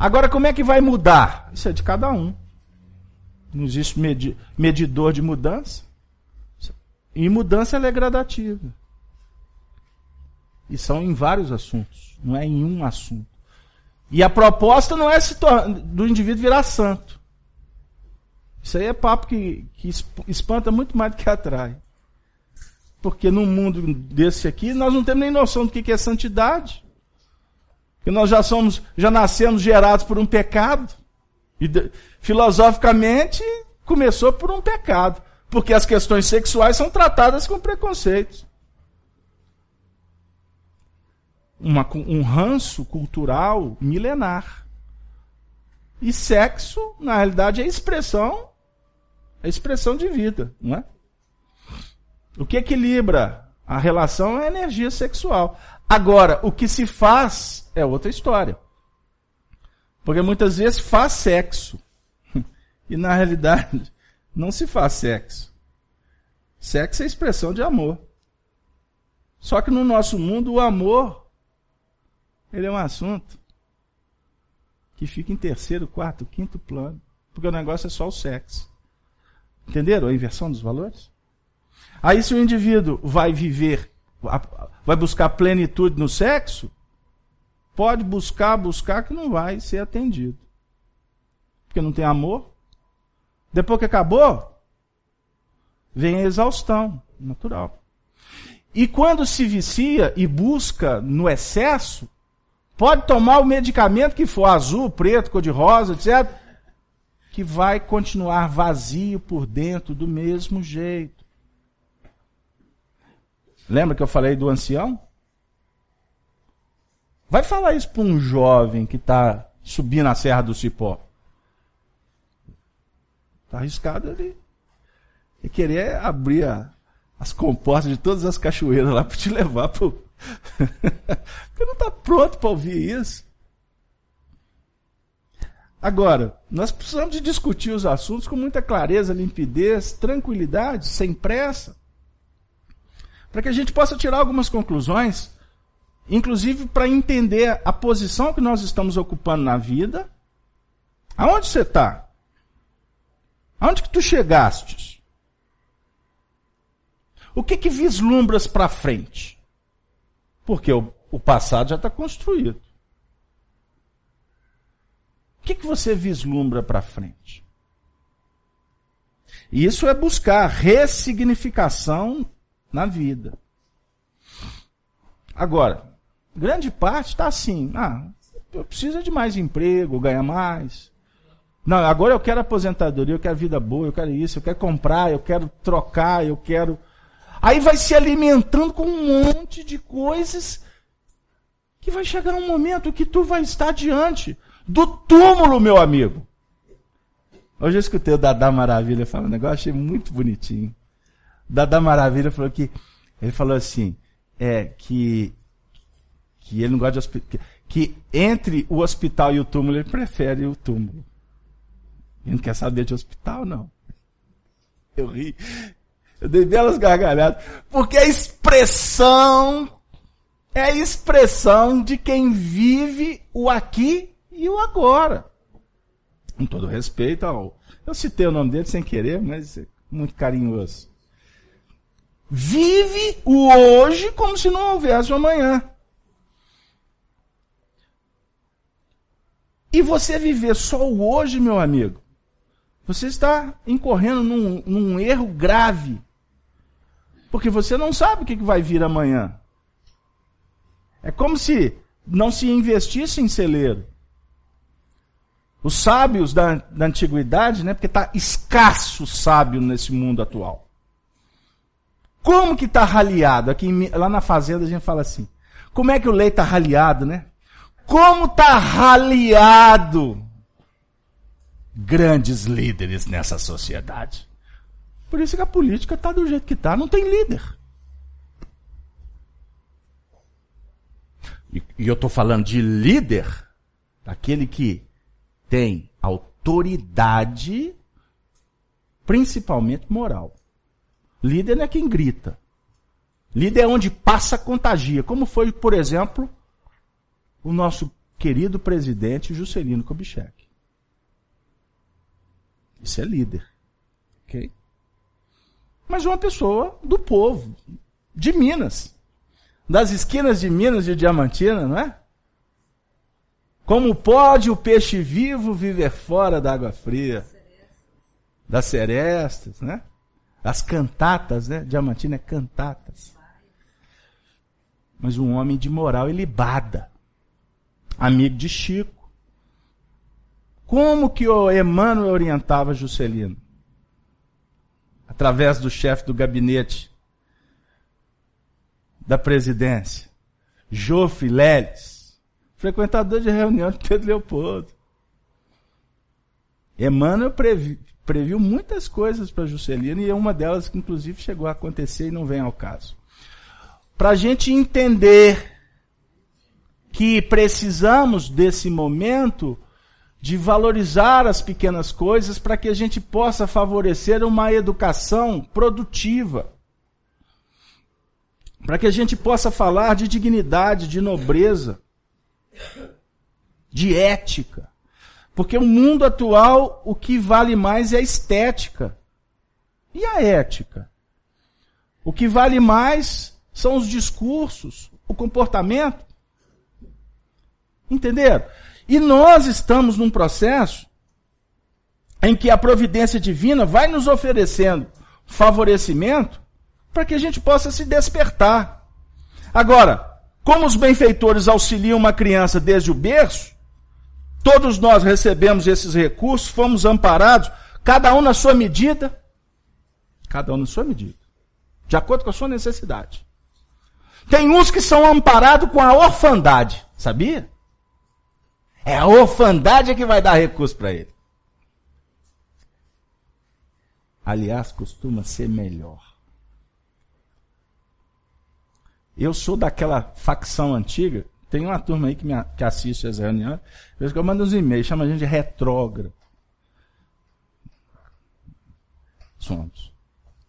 Agora, como é que vai mudar? Isso é de cada um. Não existe medi medidor de mudança. E mudança é gradativa. E são em vários assuntos, não é em um assunto. E a proposta não é do indivíduo virar santo. Isso aí é papo que, que espanta muito mais do que atrai. Porque num mundo desse aqui, nós não temos nem noção do que é santidade que nós já somos, já nascemos gerados por um pecado. E filosoficamente começou por um pecado, porque as questões sexuais são tratadas com preconceitos. Uma, um ranço cultural milenar. E sexo, na realidade, é expressão, é expressão de vida, não é? O que equilibra a relação é a energia sexual. Agora, o que se faz é outra história. Porque muitas vezes faz sexo. (laughs) E na realidade, não se faz sexo. Sexo é expressão de amor. Só que no nosso mundo, o amor, ele é um assunto que fica em terceiro, quarto, quinto plano. Porque o negócio é só o sexo. Entenderam a inversão dos valores? Aí se o indivíduo vai viver, vai buscar plenitude no sexo, pode buscar, buscar que não vai ser atendido. Porque não tem amor. Depois que acabou, vem a exaustão natural. E quando se vicia e busca no excesso, pode tomar o medicamento que for azul, preto, cor-de-rosa, etc., que vai continuar vazio por dentro do mesmo jeito. Lembra que eu falei do ancião? Vai falar isso para um jovem que está subindo a Serra do Cipó. Está arriscado ali. E querer abrir a, as compostas de todas as cachoeiras lá para te levar para (laughs) Porque não está pronto para ouvir isso. Agora, nós precisamos de discutir os assuntos com muita clareza, limpidez, tranquilidade, sem pressa, para que a gente possa tirar algumas conclusões, inclusive para entender a posição que nós estamos ocupando na vida. Aonde você está? Aonde que tu chegastes? O que que vislumbras para frente? Porque o, o passado já está construído. O que, que você vislumbra para frente? Isso é buscar ressignificação na vida. Agora, grande parte está assim. Ah, eu preciso de mais emprego, ganhar mais. Não, agora eu quero aposentadoria, eu quero vida boa, eu quero isso, eu quero comprar, eu quero trocar, eu quero. Aí vai se alimentando com um monte de coisas que vai chegar um momento que tu vai estar diante do túmulo, meu amigo. Hoje eu escutei o Dadá Maravilha falando um negócio, achei muito bonitinho. Dadá Maravilha falou que, ele falou assim, é, que, que ele não gosta de hospital, que entre o hospital e o túmulo, ele prefere o túmulo. Ele não quer saber de hospital, não. Eu ri. Eu dei belas gargalhadas. Porque a expressão é a expressão de quem vive o aqui e o agora. Com todo respeito ao. Eu citei o nome dele sem querer, mas é muito carinhoso. Vive o hoje como se não houvesse o amanhã. E você viver só o hoje, meu amigo, você está incorrendo num, num erro grave. Porque você não sabe o que vai vir amanhã. É como se não se investisse em celeiro. Os sábios da, da antiguidade, né? Porque está escasso sábio nesse mundo atual. Como que está raliado? Aqui lá na fazenda a gente fala assim. Como é que o leite está raliado, né? Como está raliado grandes líderes nessa sociedade? Por isso que a política está do jeito que está, não tem líder. E, e eu estou falando de líder, aquele que tem autoridade, principalmente moral. Líder não é quem grita. Líder é onde passa contagia, como foi, por exemplo, o nosso querido presidente Juscelino Kubitschek. Isso é líder. Ok? Mas uma pessoa do povo, de Minas. Das esquinas de Minas de Diamantina, não é? Como pode o peixe vivo viver fora da água fria? Das serestas, né? As cantatas, né? Diamantina é cantatas. Mas um homem de moral ilibada. Amigo de Chico. Como que o Emmanuel orientava Juscelino? Através do chefe do gabinete da presidência, Jofre Leles frequentador de reunião de Pedro Leopoldo. Emmanuel previ, previu muitas coisas para Juscelino e é uma delas que inclusive chegou a acontecer e não vem ao caso. Para a gente entender que precisamos desse momento de valorizar as pequenas coisas para que a gente possa favorecer uma educação produtiva. Para que a gente possa falar de dignidade, de nobreza de ética. Porque o mundo atual, o que vale mais é a estética. E a ética? O que vale mais são os discursos, o comportamento. Entenderam? E nós estamos num processo em que a providência divina vai nos oferecendo favorecimento para que a gente possa se despertar. Agora, como os benfeitores auxiliam uma criança desde o berço, todos nós recebemos esses recursos, fomos amparados, cada um na sua medida, cada um na sua medida, de acordo com a sua necessidade. Tem uns que são amparados com a orfandade, sabia? É a orfandade que vai dar recurso para ele. Aliás, costuma ser melhor. Eu sou daquela facção antiga, tem uma turma aí que, me, que assiste as reuniões, que eu mando uns e-mails, chama a gente de retrógrado. Somos.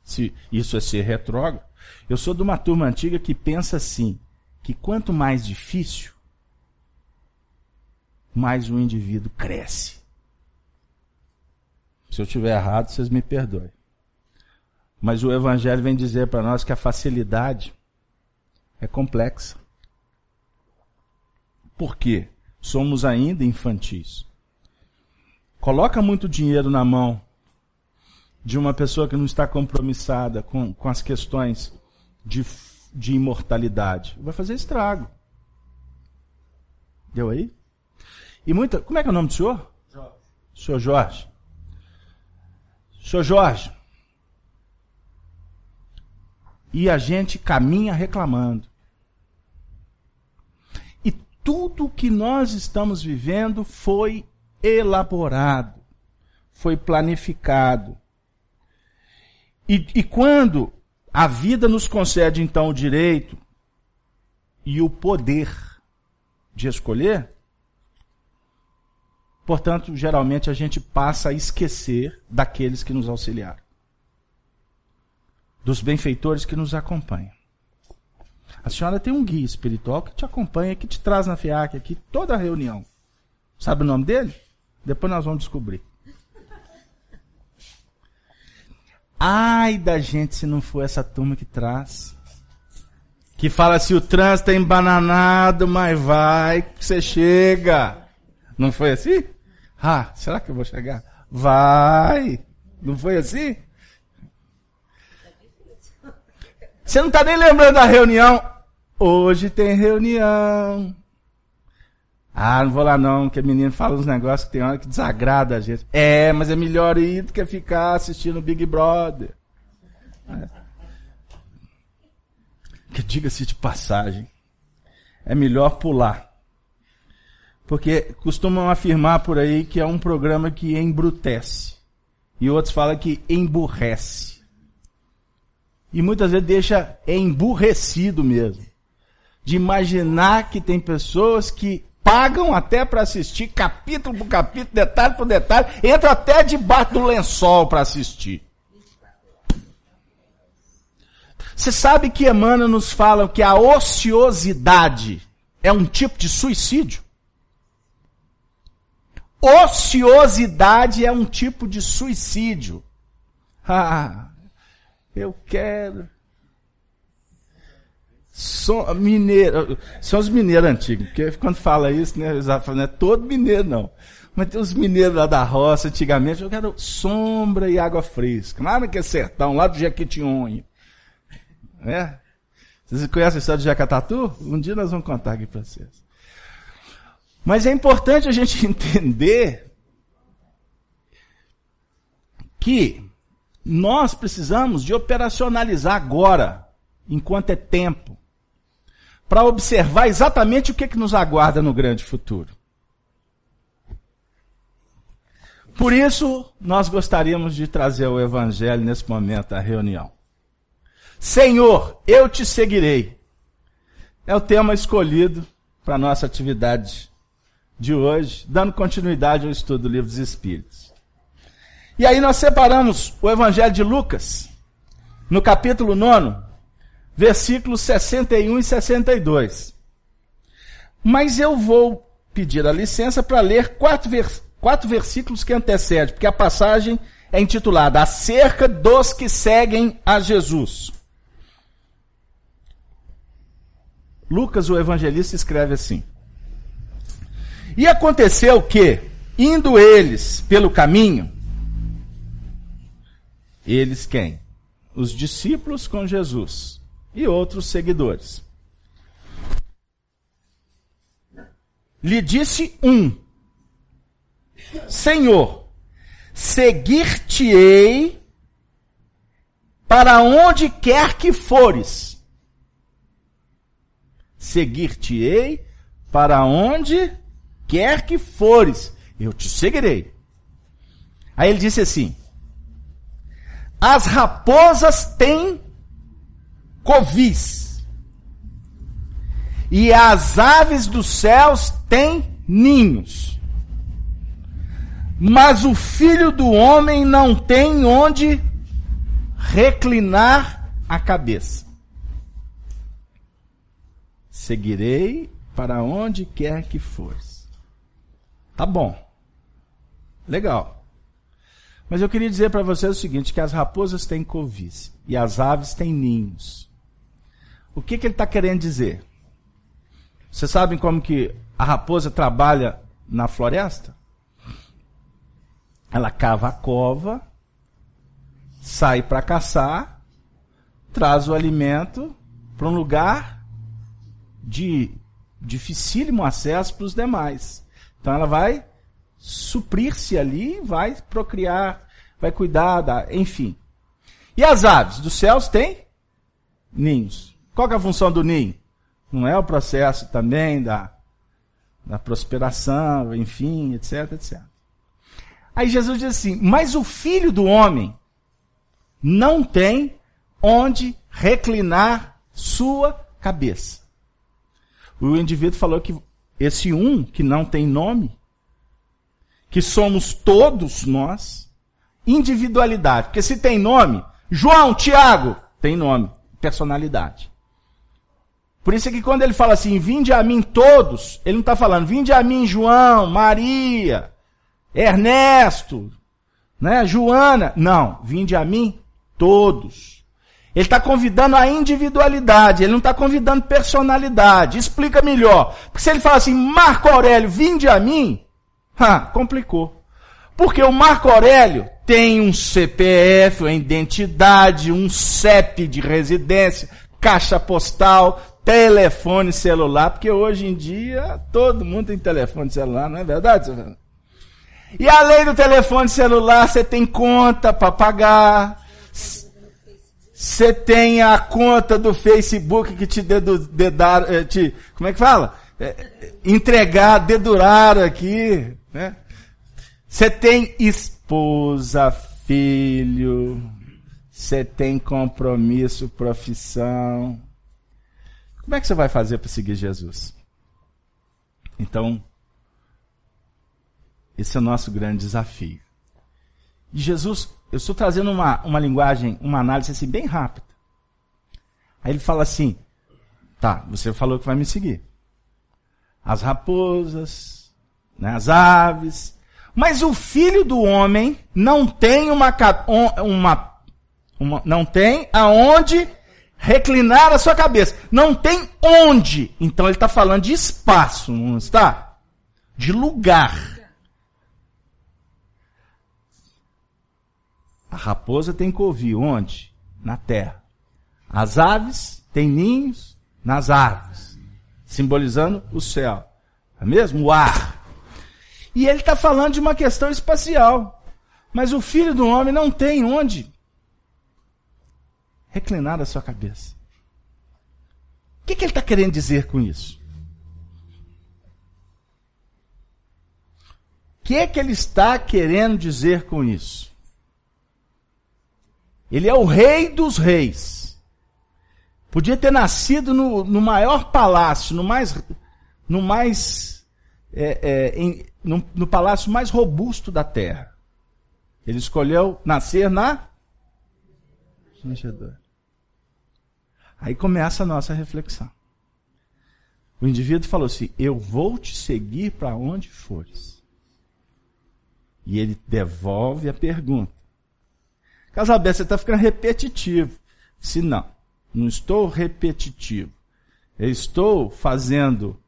Se isso é ser retrógrado, eu sou de uma turma antiga que pensa assim, que quanto mais difícil, mais o indivíduo cresce. Se eu estiver errado, vocês me perdoem. Mas o Evangelho vem dizer para nós que a facilidade é complexa. Por quê? Somos ainda infantis. Coloca muito dinheiro na mão de uma pessoa que não está compromissada com, com as questões de, de imortalidade. Vai fazer estrago. Deu aí? E muita. Como é que é o nome do senhor? Jorge. Senhor Jorge. Senhor Jorge. E a gente caminha reclamando. Tudo que nós estamos vivendo foi elaborado, foi planificado. E, e quando a vida nos concede então o direito e o poder de escolher, portanto, geralmente a gente passa a esquecer daqueles que nos auxiliaram dos benfeitores que nos acompanham. A senhora tem um guia espiritual que te acompanha, que te traz na FIAC aqui toda a reunião. Sabe o nome dele? Depois nós vamos descobrir. Ai da gente se não for essa turma que traz. Que fala se o trânsito é embananado, mas vai que você chega. Não foi assim? Ah, será que eu vou chegar? Vai. Não foi assim? Você não está nem lembrando da reunião. Hoje tem reunião. Ah, não vou lá não, que a menina fala uns negócios que tem hora que desagrada a gente. É, mas é melhor ir do que ficar assistindo Big Brother. É. Que diga-se de passagem, é melhor pular. Porque costumam afirmar por aí que é um programa que embrutece. E outros falam que emburrece. E muitas vezes deixa emburrecido mesmo. De imaginar que tem pessoas que pagam até para assistir capítulo por capítulo, detalhe por detalhe, entra até debaixo do lençol para assistir. Você sabe que Emmanuel nos fala que a ociosidade é um tipo de suicídio? Ociosidade é um tipo de suicídio. (laughs) Ah, eu quero. Som, mineiro, são os mineiros antigos, porque quando fala isso, né, não é todo mineiro não. Mas tem os mineiros lá da roça, antigamente, eu quero sombra e água fresca. Lá naquele sertão, lá do Jequitinhonha. Né? Vocês conhecem a história do Jacatatu? Um dia nós vamos contar aqui para vocês. Mas é importante a gente (laughs) entender que nós precisamos de operacionalizar agora, enquanto é tempo, para observar exatamente o que, que nos aguarda no grande futuro. Por isso, nós gostaríamos de trazer o Evangelho nesse momento à reunião. Senhor, eu te seguirei. É o tema escolhido para a nossa atividade de hoje, dando continuidade ao estudo do Livro dos Espíritos. E aí nós separamos o Evangelho de Lucas, no capítulo 9, versículos 61 e 62. Mas eu vou pedir a licença para ler quatro, vers quatro versículos que antecedem, porque a passagem é intitulada Acerca dos que seguem a Jesus. Lucas, o evangelista, escreve assim: E aconteceu que, indo eles pelo caminho, eles quem? Os discípulos com Jesus e outros seguidores. Lhe disse um: Senhor, seguir-te-ei para onde quer que fores. Seguir-te-ei para onde quer que fores. Eu te seguirei. Aí ele disse assim: As raposas têm covis, e as aves dos céus têm ninhos mas o filho do homem não tem onde reclinar a cabeça. Seguirei para onde quer que fores. Tá bom. Legal. Mas eu queria dizer para você o seguinte: que as raposas têm covis e as aves têm ninhos. O que, que ele está querendo dizer? Vocês sabem como que a raposa trabalha na floresta? Ela cava a cova, sai para caçar, traz o alimento para um lugar de dificílimo acesso para os demais. Então ela vai suprir-se ali, vai procriar, vai cuidar da, enfim. E as aves dos céus têm ninhos. Qual é a função do ninho? Não é o processo também da, da prosperação, enfim, etc, etc. Aí Jesus diz assim: Mas o filho do homem não tem onde reclinar sua cabeça. O indivíduo falou que esse um que não tem nome, que somos todos nós, individualidade. Porque se tem nome, João, Tiago, tem nome, personalidade. Por isso é que quando ele fala assim, vinde a mim todos, ele não está falando, vinde a mim João, Maria, Ernesto, né? Joana. Não, vinde a mim todos. Ele está convidando a individualidade, ele não está convidando personalidade. Explica melhor. Porque se ele fala assim, Marco Aurélio, vinde a mim, ha, complicou. Porque o Marco Aurélio tem um CPF, uma identidade, um CEP de residência, caixa postal, telefone celular, porque hoje em dia todo mundo tem telefone celular, não é verdade, senhor? E além do telefone celular, você tem conta para pagar. Você tem a conta do Facebook que te dedu, dedar, eh, te, como é que fala? É, entregar, dedurar aqui, né? Você tem esposa, filho, você tem compromisso, profissão. Como é que você vai fazer para seguir Jesus? Então, esse é o nosso grande desafio. E Jesus, eu estou trazendo uma, uma linguagem, uma análise assim bem rápida. Aí ele fala assim: tá, você falou que vai me seguir. As raposas, né, as aves. Mas o filho do homem não tem uma, uma, uma não tem aonde reclinar a sua cabeça. Não tem onde. Então ele está falando de espaço, não está? De lugar. A raposa tem covil onde? Na terra. As aves têm ninhos nas árvores, simbolizando o céu. É mesmo? O ar. E ele está falando de uma questão espacial. Mas o filho do homem não tem onde reclinar a sua cabeça. O que, que ele está querendo dizer com isso? O que, que ele está querendo dizer com isso? Ele é o rei dos reis. Podia ter nascido no, no maior palácio, no mais, no mais, é, é, em, no, no palácio mais robusto da terra. Ele escolheu nascer na manjedoura. Aí começa a nossa reflexão. O indivíduo falou assim: Eu vou te seguir para onde fores. E ele devolve a pergunta: Carlos Alberto, você está ficando repetitivo. Se não, não estou repetitivo. Eu estou fazendo,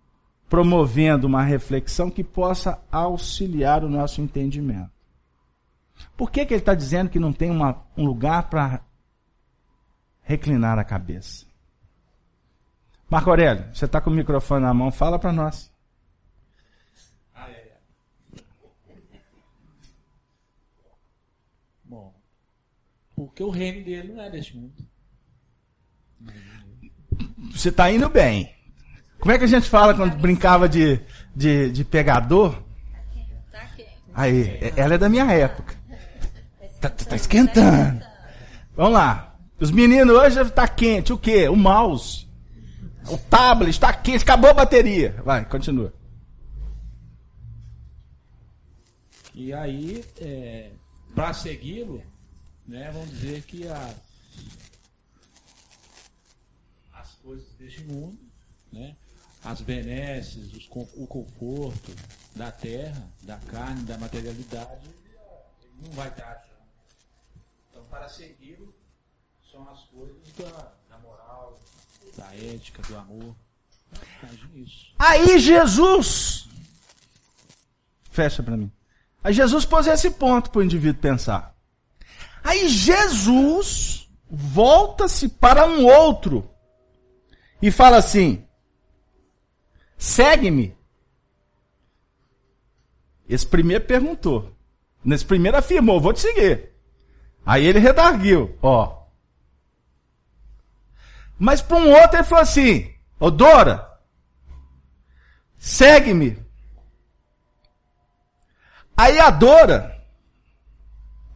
promovendo uma reflexão que possa auxiliar o nosso entendimento. Por que, que ele está dizendo que não tem uma, um lugar para reclinar a cabeça? Marco Aurélio, você está com o microfone na mão, fala para nós. Bom, porque o reino dele não é deste mundo. Você está indo bem. Como é que a gente fala quando brincava de, de, de pegador? Tá. Aí, ela é da minha época. Tá, tá esquentando. Vamos lá. Os meninos hoje está quente. O quê? O mouse. O tablet está quente. Acabou a bateria. Vai, continua. E aí, é, para segui-lo, né, vamos dizer que a, as coisas deste mundo, né, as benesses, o conforto da terra, da carne, da materialidade, não vai estar achando. Então, para segui-lo, são as coisas da, da moral, da ética, do amor. Faz nisso. Aí Jesus. Fecha para mim. Aí Jesus pôs esse ponto para o indivíduo pensar. Aí Jesus volta-se para um outro e fala assim: segue-me. Esse primeiro perguntou. Nesse primeiro afirmou: vou te seguir. Aí ele redarguiu: ó. Mas para um outro ele falou assim: Ô Dora, segue-me. Aí a Dora,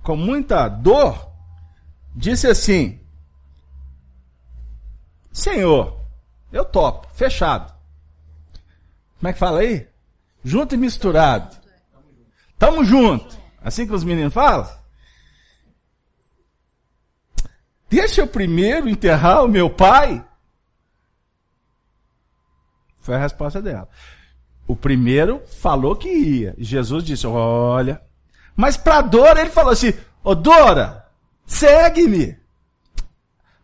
com muita dor, disse assim: Senhor, eu topo, fechado. Como é que fala aí? Junto e misturado. Tamo junto. Assim que os meninos falam? Deixa eu primeiro enterrar o meu pai. Foi a resposta dela. O primeiro falou que ia. Jesus disse: Olha. Mas para Dora ele falou assim: Ô Dora, segue-me.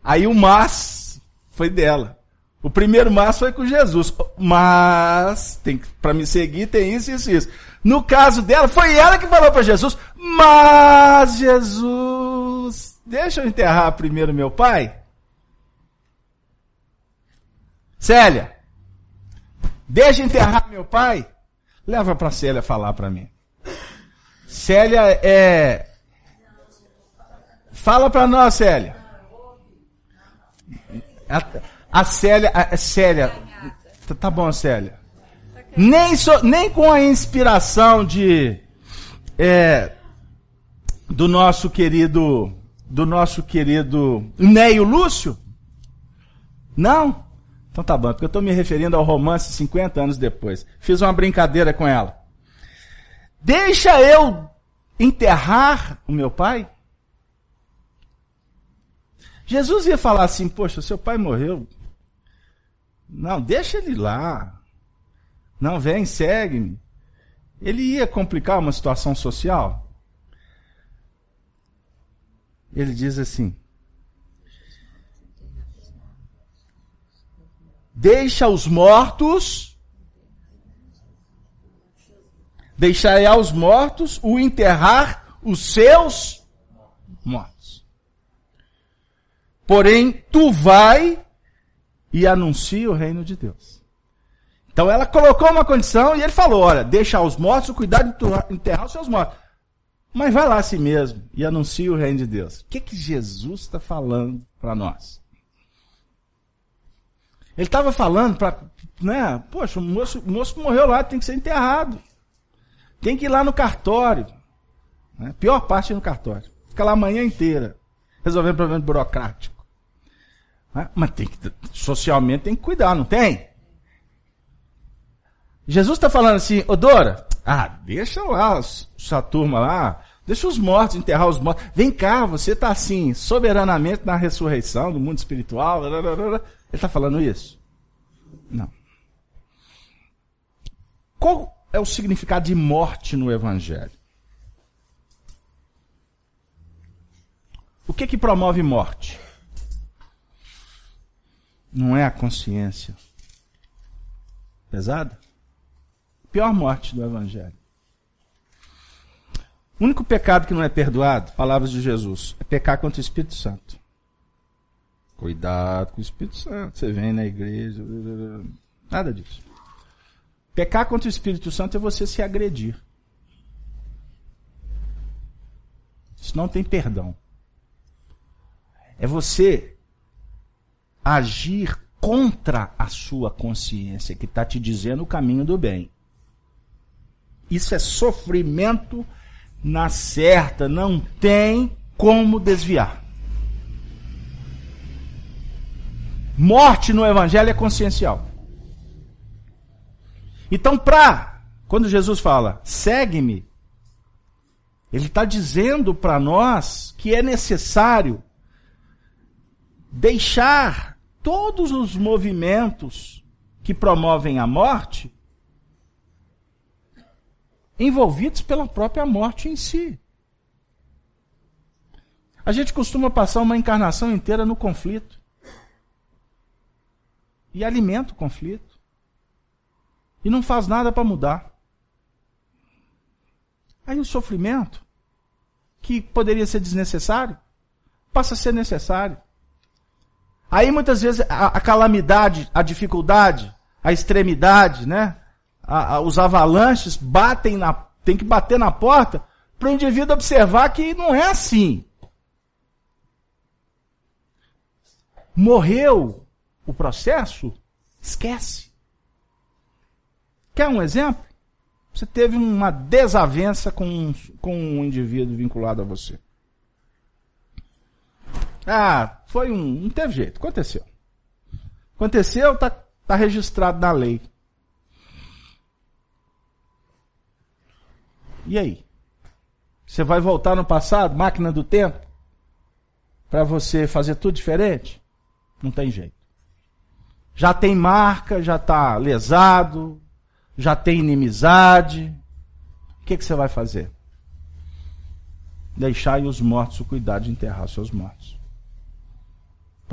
Aí o mas foi dela. O primeiro mas foi com Jesus. Mas tem para me seguir tem isso, isso, isso. No caso dela, foi ela que falou para Jesus: Mas Jesus, deixa eu enterrar primeiro meu pai. Célia, deixa eu enterrar meu pai. Leva para Célia falar para mim. Célia é. Fala para nós, Célia. A, a Célia, a, Célia, tá, tá bom, Célia. Nem, so, nem com a inspiração de é, do nosso querido do nosso querido Neio Lúcio? Não? Então tá bom, porque eu estou me referindo ao romance 50 anos depois. Fiz uma brincadeira com ela. Deixa eu enterrar o meu pai? Jesus ia falar assim: Poxa, seu pai morreu. Não, deixa ele lá. Não, vem, segue-me. Ele ia complicar uma situação social? Ele diz assim: Deixa os mortos, deixai aos mortos o enterrar os seus mortos. Porém, tu vai e anuncia o reino de Deus. Então ela colocou uma condição e ele falou: olha, deixa aos mortos o cuidado de enterrar os seus mortos. Mas vai lá a si mesmo e anuncia o reino de Deus. O que, que Jesus está falando para nós? Ele estava falando para, né? Poxa, o moço, o moço morreu lá, tem que ser enterrado. Tem que ir lá no cartório. Né? Pior parte é no cartório. Fica lá a manhã inteira, resolvendo problema burocrático. Né? Mas tem que, socialmente tem que cuidar, não tem? Jesus está falando assim, ô Dora, ah, deixa lá sua turma lá, deixa os mortos enterrar os mortos. Vem cá, você está assim, soberanamente na ressurreição do mundo espiritual. Blá, blá, blá. Ele está falando isso? Não. Qual é o significado de morte no Evangelho? que, que promove morte? Não é a consciência. Pesada? Pior morte do Evangelho. O único pecado que não é perdoado, palavras de Jesus, é pecar contra o Espírito Santo. Cuidado com o Espírito Santo. Você vem na igreja. Nada disso. Pecar contra o Espírito Santo é você se agredir. Isso não tem perdão. É você agir contra a sua consciência, que está te dizendo o caminho do bem. Isso é sofrimento na certa, não tem como desviar. Morte no evangelho é consciencial. Então, para quando Jesus fala, segue-me, ele está dizendo para nós que é necessário deixar todos os movimentos que promovem a morte envolvidos pela própria morte em si. A gente costuma passar uma encarnação inteira no conflito. E alimenta o conflito. E não faz nada para mudar. Aí o sofrimento, que poderia ser desnecessário, passa a ser necessário. Aí muitas vezes a, a calamidade, a dificuldade, a extremidade, né? a, a, os avalanches batem na. tem que bater na porta para o indivíduo observar que não é assim. Morreu o processo, esquece. Quer um exemplo? Você teve uma desavença com, com um indivíduo vinculado a você. Ah, foi um. Não teve jeito, aconteceu. Aconteceu, está tá registrado na lei. E aí? Você vai voltar no passado, máquina do tempo, para você fazer tudo diferente? Não tem jeito. Já tem marca, já está lesado, já tem inimizade. O que, que você vai fazer? Deixar os mortos o cuidado de enterrar seus mortos.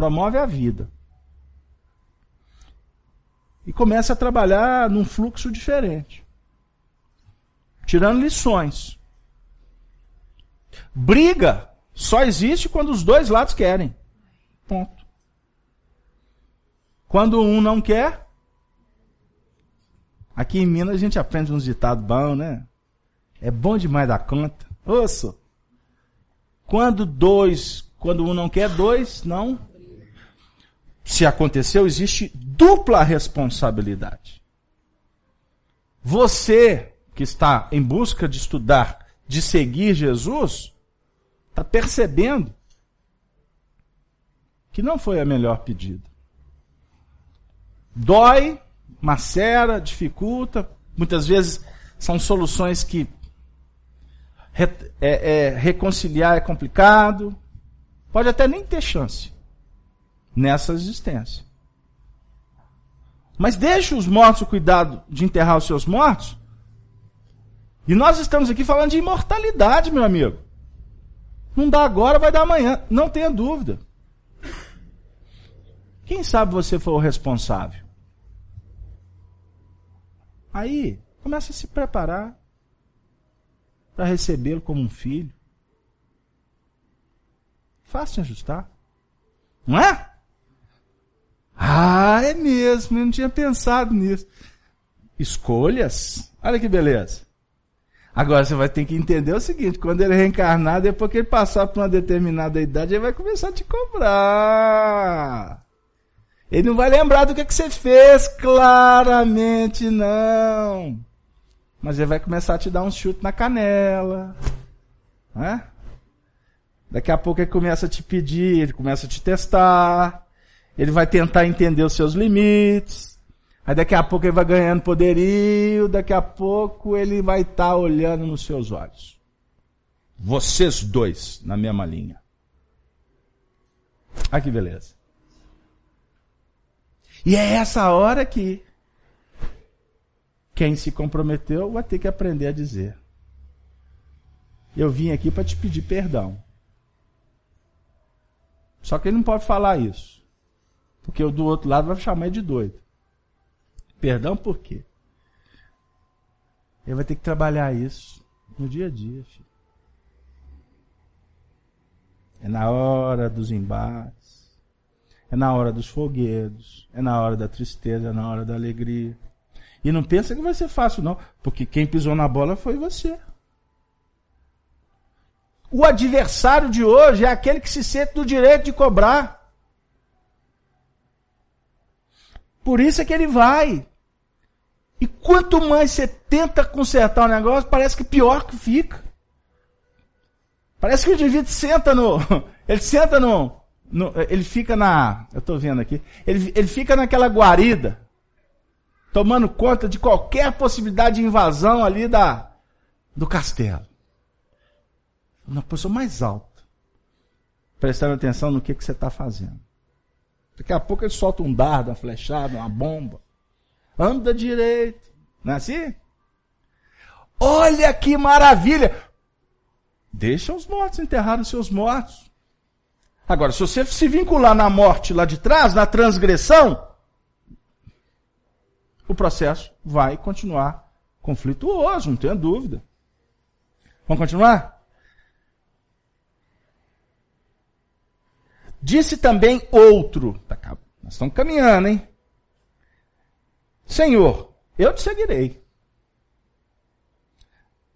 Promove a vida. E começa a trabalhar num fluxo diferente tirando lições. Briga só existe quando os dois lados querem. Ponto. Quando um não quer, aqui em Minas a gente aprende uns ditados bons, né? É bom demais da conta. Ouça. Quando dois, quando um não quer, dois não. Se aconteceu, existe dupla responsabilidade. Você que está em busca de estudar, de seguir Jesus, está percebendo que não foi a melhor pedida. Dói, macera, dificulta, muitas vezes são soluções que é, é, reconciliar é complicado, pode até nem ter chance nessa existência. Mas deixe os mortos o cuidado de enterrar os seus mortos, e nós estamos aqui falando de imortalidade, meu amigo. Não dá agora, vai dar amanhã. Não tenha dúvida. Quem sabe você foi o responsável? Aí, começa a se preparar para recebê-lo como um filho. Fácil ajustar. Não é? Ah, é mesmo, eu não tinha pensado nisso. Escolhas. Olha que beleza. Agora você vai ter que entender o seguinte: quando ele reencarnar, depois que ele passar por uma determinada idade, ele vai começar a te cobrar. Ele não vai lembrar do que, que você fez, claramente não. Mas ele vai começar a te dar um chute na canela. Né? Daqui a pouco ele começa a te pedir, ele começa a te testar. Ele vai tentar entender os seus limites. Aí daqui a pouco ele vai ganhando poderio, daqui a pouco ele vai estar tá olhando nos seus olhos. Vocês dois na mesma linha. Ah, que beleza. E é essa hora que quem se comprometeu vai ter que aprender a dizer: Eu vim aqui para te pedir perdão. Só que ele não pode falar isso. Porque o do outro lado vai chamar de doido. Perdão por quê? Ele vai ter que trabalhar isso no dia a dia, filho. É na hora dos embates. É na hora dos foguedos. É na hora da tristeza, é na hora da alegria. E não pensa que vai ser fácil, não. Porque quem pisou na bola foi você. O adversário de hoje é aquele que se sente do direito de cobrar. Por isso é que ele vai. E quanto mais você tenta consertar o negócio, parece que pior que fica. Parece que o indivíduo senta no. (laughs) Ele senta no. no ele fica na. Eu estou vendo aqui. Ele, ele fica naquela guarida. Tomando conta de qualquer possibilidade de invasão ali da, do castelo. Na posição mais alta. Prestando atenção no que, que você está fazendo. Daqui a pouco ele solta um dardo, uma flechada, uma bomba. Anda direito. Não é assim? Olha que maravilha! Deixa os mortos enterrar os seus mortos. Agora, se você se vincular na morte lá de trás, na transgressão, o processo vai continuar conflituoso, não tenha dúvida. Vamos continuar? Disse também outro. Tá nós estamos caminhando, hein? Senhor, eu te seguirei.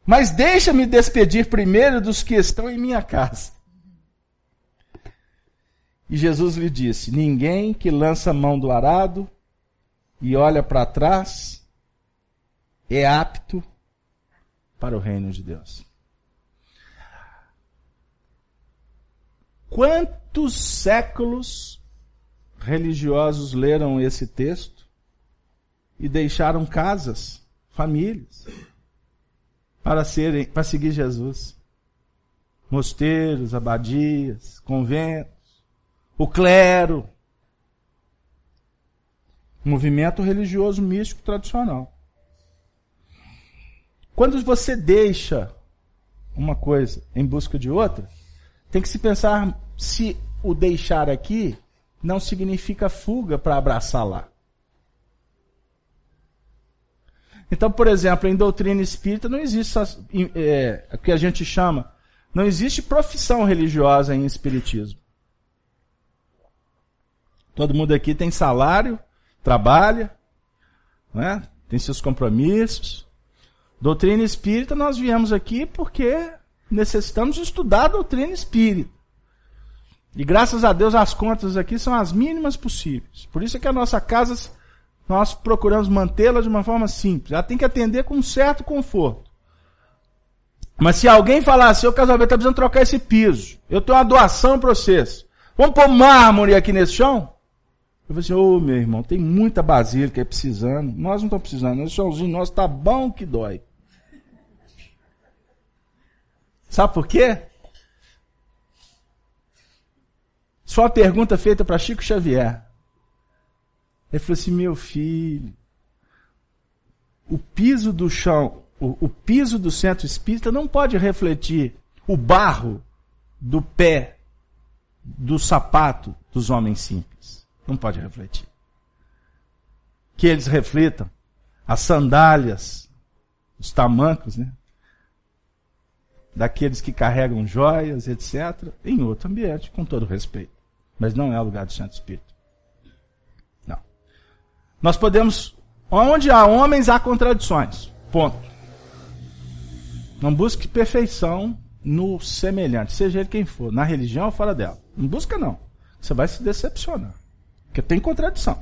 Mas deixa-me despedir primeiro dos que estão em minha casa. E Jesus lhe disse: Ninguém que lança a mão do arado e olha para trás é apto para o reino de Deus. Quantos séculos religiosos leram esse texto e deixaram casas, famílias? para serem, para seguir Jesus. Mosteiros, abadias, conventos, o clero, movimento religioso místico tradicional. Quando você deixa uma coisa em busca de outra, tem que se pensar se o deixar aqui não significa fuga para abraçar lá. Então, por exemplo, em doutrina espírita não existe é, o que a gente chama, não existe profissão religiosa em espiritismo. Todo mundo aqui tem salário, trabalha, né? tem seus compromissos. Doutrina espírita, nós viemos aqui porque necessitamos estudar a doutrina espírita. E graças a Deus as contas aqui são as mínimas possíveis. Por isso é que a nossa casa nós procuramos mantê-la de uma forma simples. Ela tem que atender com um certo conforto. Mas se alguém falar assim, o casamento está precisando trocar esse piso, eu tenho uma doação para vocês. Vamos pôr mármore aqui nesse chão? Eu falei assim, ô oh, meu irmão, tem muita basílica aí precisando. Nós não estamos precisando, esse chãozinho nosso está bom que dói. Sabe por quê? Foi uma pergunta feita para Chico Xavier. Ele falou assim: meu filho, o piso do chão, o, o piso do centro espírita não pode refletir o barro do pé do sapato dos homens simples. Não pode refletir. Que eles reflitam as sandálias, os tamancos, né? Daqueles que carregam joias, etc., em outro ambiente, com todo respeito. Mas não é o lugar do centro espírita. Nós podemos. Onde há homens, há contradições. Ponto. Não busque perfeição no semelhante, seja ele quem for, na religião ou fora dela. Não busca, não. Você vai se decepcionar. Porque tem contradição.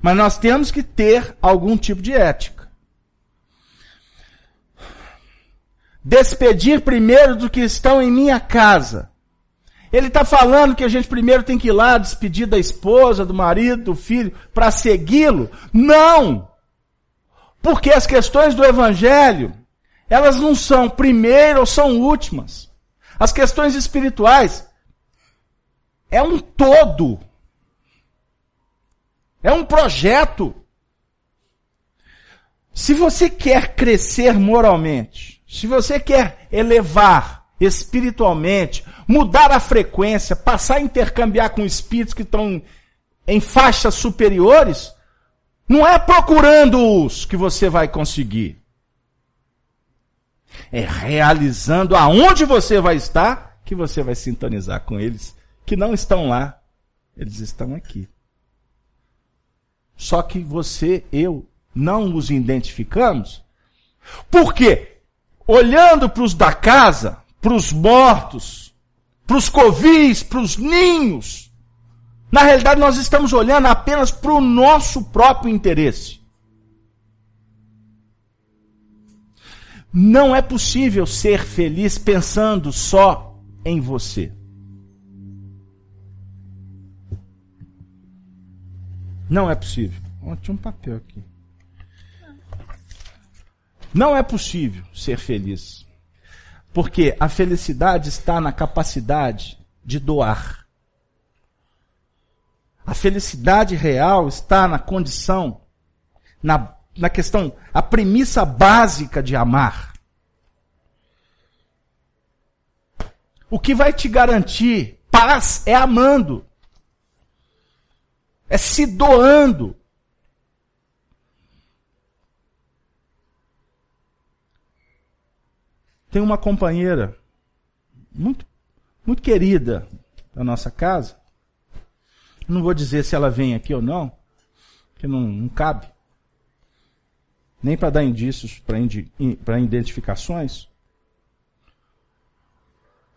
Mas nós temos que ter algum tipo de ética. Despedir primeiro do que estão em minha casa ele está falando que a gente primeiro tem que ir lá despedir da esposa, do marido, do filho, para segui-lo? Não! Porque as questões do evangelho, elas não são primeiro ou são últimas. As questões espirituais é um todo. É um projeto. Se você quer crescer moralmente, se você quer elevar espiritualmente, mudar a frequência, passar a intercambiar com espíritos que estão em faixas superiores, não é procurando-os que você vai conseguir. É realizando aonde você vai estar que você vai sintonizar com eles que não estão lá. Eles estão aqui. Só que você, eu, não os identificamos. Por quê? Olhando para os da casa, para os mortos, para os covis, para os ninhos. Na realidade, nós estamos olhando apenas para o nosso próprio interesse. Não é possível ser feliz pensando só em você. Não é possível. Tinha um papel aqui. Não é possível ser feliz. Porque a felicidade está na capacidade de doar. A felicidade real está na condição, na, na questão, a premissa básica de amar. O que vai te garantir paz é amando. É se doando. Tem uma companheira muito, muito querida da nossa casa. Não vou dizer se ela vem aqui ou não, que não, não cabe. Nem para dar indícios para identificações.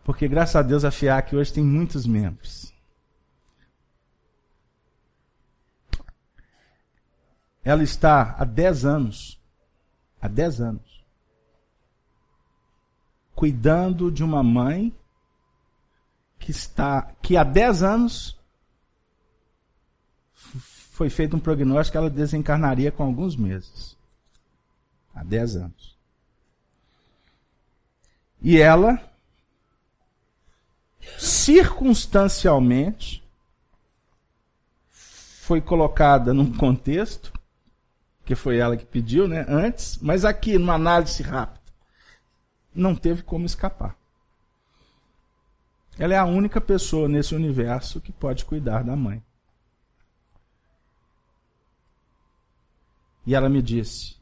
Porque graças a Deus a FIAC hoje tem muitos membros. Ela está há 10 anos, há 10 anos, cuidando de uma mãe que está, que há 10 anos foi feito um prognóstico que ela desencarnaria com alguns meses. Há 10 anos. E ela, circunstancialmente, foi colocada num contexto que foi ela que pediu, né, antes, mas aqui, numa análise rápida, não teve como escapar. Ela é a única pessoa nesse universo que pode cuidar da mãe. E ela me disse,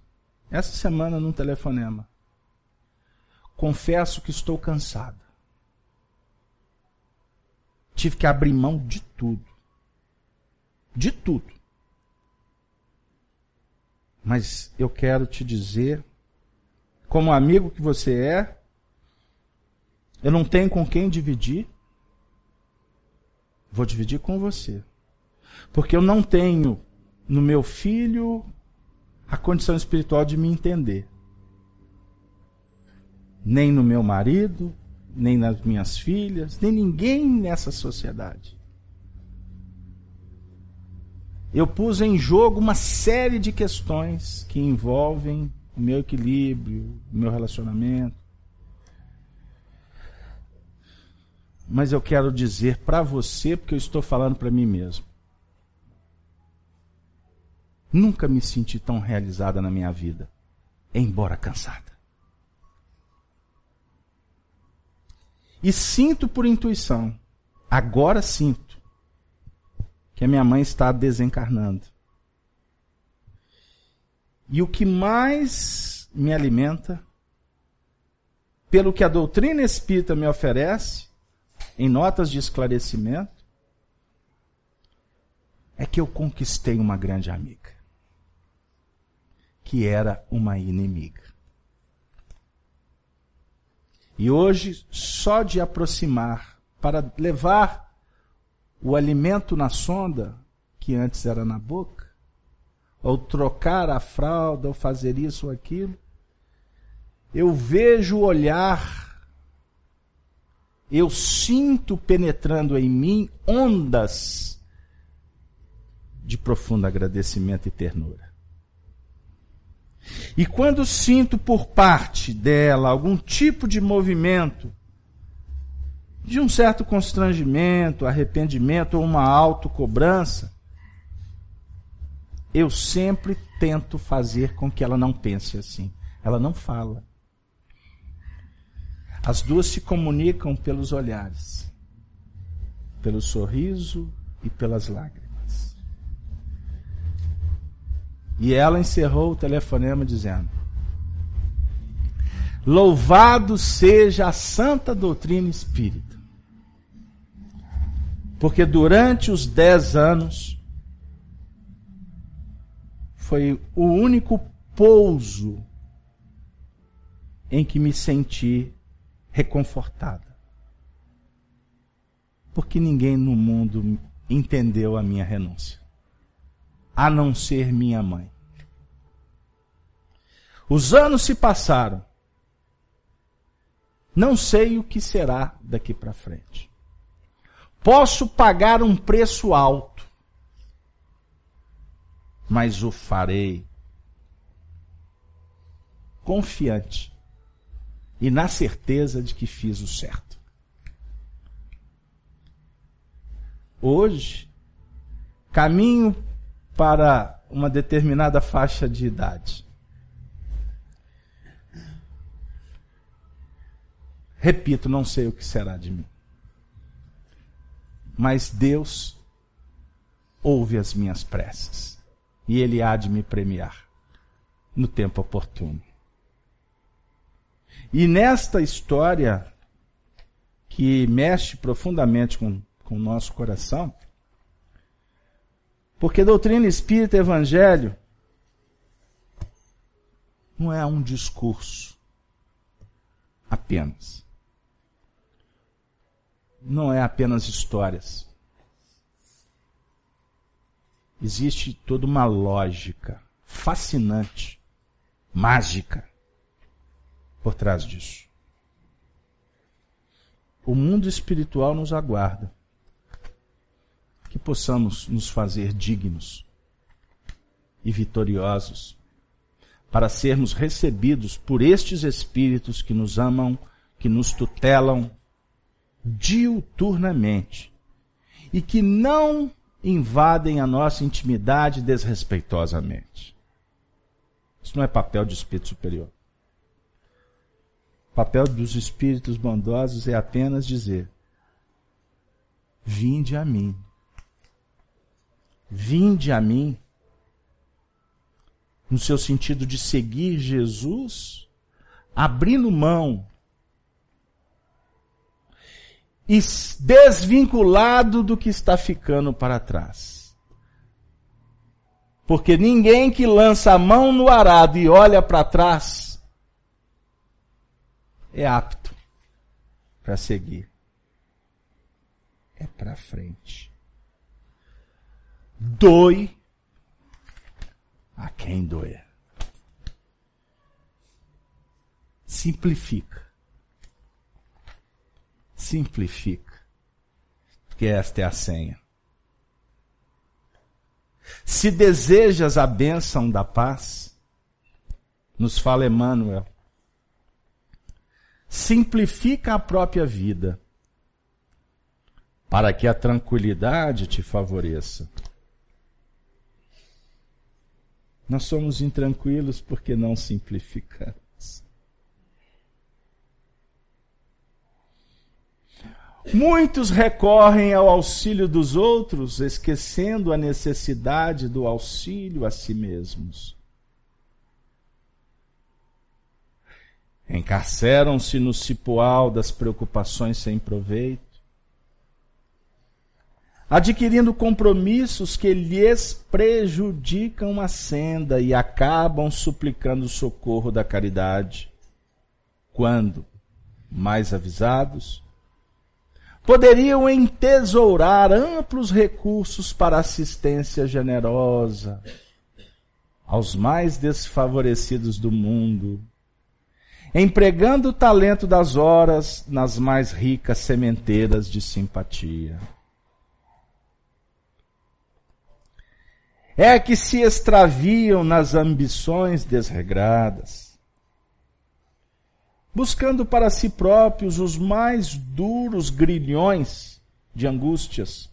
essa semana num telefonema, confesso que estou cansada. Tive que abrir mão de tudo. De tudo. Mas eu quero te dizer, como amigo que você é, eu não tenho com quem dividir. Vou dividir com você. Porque eu não tenho no meu filho a condição espiritual de me entender. Nem no meu marido, nem nas minhas filhas, nem ninguém nessa sociedade eu pus em jogo uma série de questões que envolvem o meu equilíbrio, o meu relacionamento. Mas eu quero dizer para você, porque eu estou falando para mim mesmo. Nunca me senti tão realizada na minha vida, embora cansada. E sinto por intuição, agora sinto, que a minha mãe está desencarnando. E o que mais me alimenta, pelo que a doutrina espírita me oferece, em notas de esclarecimento, é que eu conquistei uma grande amiga, que era uma inimiga. E hoje, só de aproximar, para levar o alimento na sonda, que antes era na boca, ou trocar a fralda, ou fazer isso ou aquilo, eu vejo o olhar, eu sinto penetrando em mim ondas de profundo agradecimento e ternura. E quando sinto por parte dela algum tipo de movimento de um certo constrangimento, arrependimento ou uma autocobrança, eu sempre tento fazer com que ela não pense assim. Ela não fala. As duas se comunicam pelos olhares, pelo sorriso e pelas lágrimas. E ela encerrou o telefonema dizendo: Louvado seja a santa doutrina espírita. Porque durante os dez anos foi o único pouso em que me senti reconfortada. Porque ninguém no mundo entendeu a minha renúncia, a não ser minha mãe. Os anos se passaram. Não sei o que será daqui para frente. Posso pagar um preço alto, mas o farei confiante e na certeza de que fiz o certo. Hoje, caminho para uma determinada faixa de idade. Repito, não sei o que será de mim. Mas Deus ouve as minhas preces. E Ele há de me premiar no tempo oportuno. E nesta história, que mexe profundamente com, com o nosso coração, porque doutrina espírita evangelho não é um discurso apenas. Não é apenas histórias. Existe toda uma lógica fascinante, mágica, por trás disso. O mundo espiritual nos aguarda. Que possamos nos fazer dignos e vitoriosos para sermos recebidos por estes espíritos que nos amam, que nos tutelam diuturnamente e que não invadem a nossa intimidade desrespeitosamente. Isso não é papel de espírito superior papel dos espíritos bondosos é apenas dizer: Vinde a mim. Vinde a mim. No seu sentido de seguir Jesus, abrindo mão desvinculado do que está ficando para trás. Porque ninguém que lança a mão no arado e olha para trás é apto para seguir. É para frente. Doe a quem doer. Simplifica. Simplifica. Porque esta é a senha. Se desejas a bênção da paz, nos fala Emmanuel, simplifica a própria vida, para que a tranquilidade te favoreça. Nós somos intranquilos porque não simplificamos. Muitos recorrem ao auxílio dos outros, esquecendo a necessidade do auxílio a si mesmos. Encarceram-se no cipoal das preocupações sem proveito, adquirindo compromissos que lhes prejudicam a senda e acabam suplicando o socorro da caridade. Quando, mais avisados, poderiam entesourar amplos recursos para assistência generosa aos mais desfavorecidos do mundo empregando o talento das horas nas mais ricas sementeiras de simpatia. É que se extraviam nas ambições desregradas, buscando para si próprios os mais duros grilhões de angústias,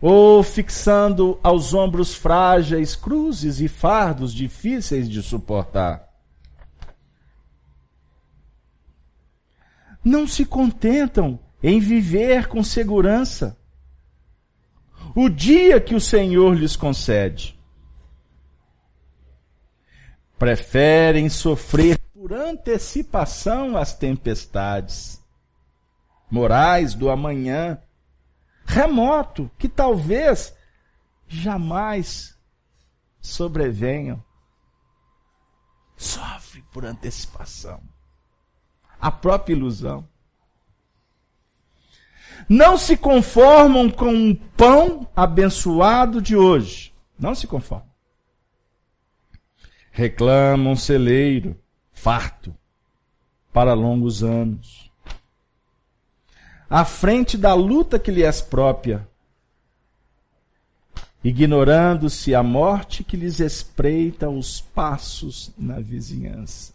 ou fixando aos ombros frágeis cruzes e fardos difíceis de suportar não se contentam em viver com segurança o dia que o Senhor lhes concede. Preferem sofrer por antecipação as tempestades morais do amanhã, remoto, que talvez jamais sobrevenham. Sofre por antecipação. A própria ilusão. Não se conformam com o pão abençoado de hoje. Não se conformam. Reclamam celeiro, farto, para longos anos. À frente da luta que lhes é própria, ignorando-se a morte que lhes espreita os passos na vizinhança.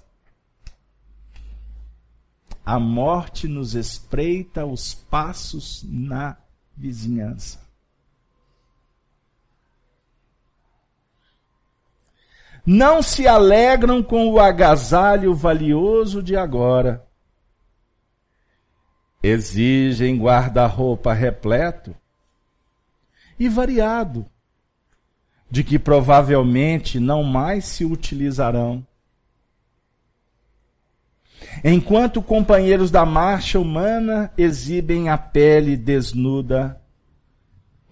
A morte nos espreita os passos na vizinhança. Não se alegram com o agasalho valioso de agora. Exigem guarda-roupa repleto e variado, de que provavelmente não mais se utilizarão enquanto companheiros da marcha humana exibem a pele desnuda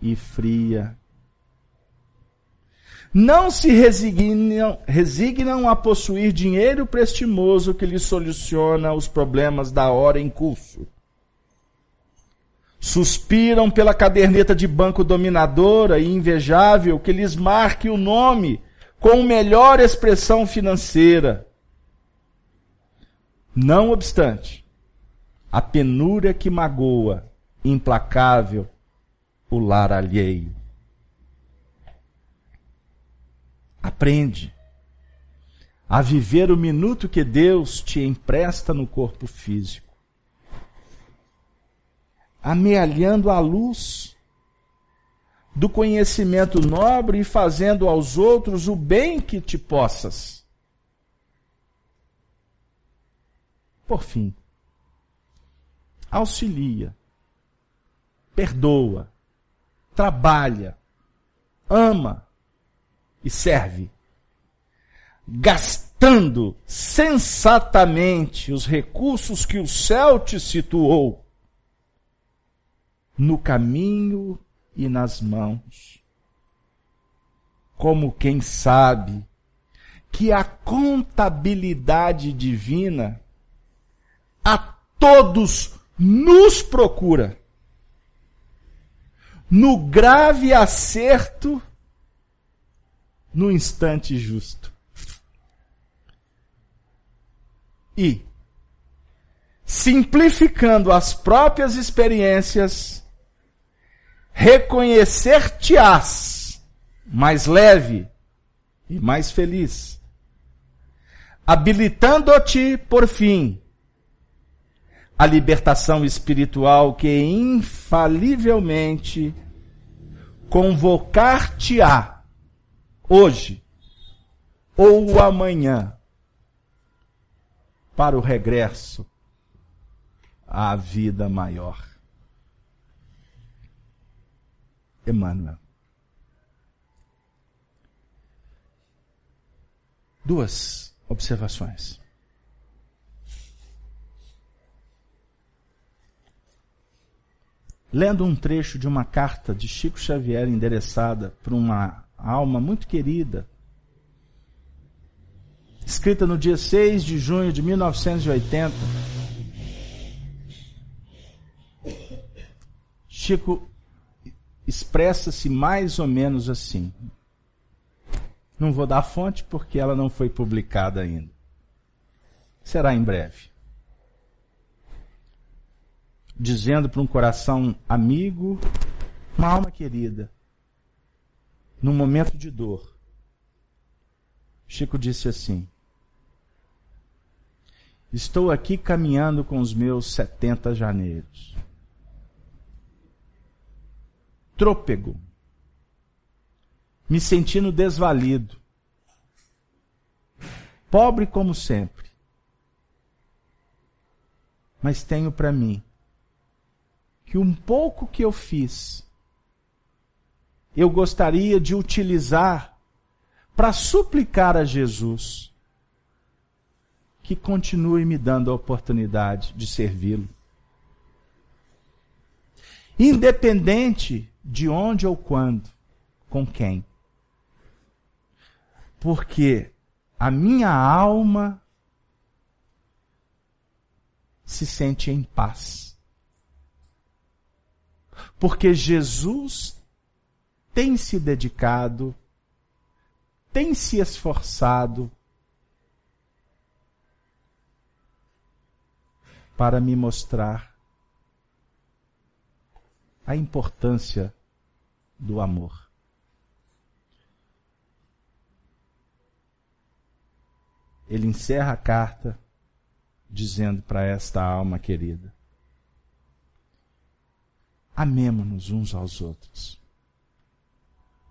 e fria. Não se resignam, resignam a possuir dinheiro prestimoso que lhes soluciona os problemas da hora em curso. Suspiram pela caderneta de banco dominadora e invejável que lhes marque o nome com melhor expressão financeira não obstante, a penúria que magoa, implacável, o lar alheio. Aprende a viver o minuto que Deus te empresta no corpo físico, amealhando a luz do conhecimento nobre e fazendo aos outros o bem que te possas. Por fim, auxilia, perdoa, trabalha, ama e serve, gastando sensatamente os recursos que o céu te situou no caminho e nas mãos, como quem sabe que a contabilidade divina a todos nos procura. No grave acerto, no instante justo. E, simplificando as próprias experiências, reconhecer-te-ás mais leve e mais feliz, habilitando-te, por fim, a libertação espiritual que infalivelmente convocar-te-á hoje ou amanhã para o regresso à vida maior. Emmanuel. Duas observações. lendo um trecho de uma carta de Chico Xavier endereçada para uma alma muito querida, escrita no dia 6 de junho de 1980. Chico expressa-se mais ou menos assim. Não vou dar a fonte porque ela não foi publicada ainda. Será em breve dizendo para um coração amigo, uma alma querida, num momento de dor. Chico disse assim: Estou aqui caminhando com os meus 70 janeiros. Trôpego. Me sentindo desvalido. Pobre como sempre mas tenho para mim que um pouco que eu fiz, eu gostaria de utilizar para suplicar a Jesus que continue me dando a oportunidade de servi-lo. Independente de onde ou quando, com quem. Porque a minha alma se sente em paz. Porque Jesus tem se dedicado, tem se esforçado para me mostrar a importância do amor. Ele encerra a carta dizendo para esta alma querida: Amemo-nos uns aos outros,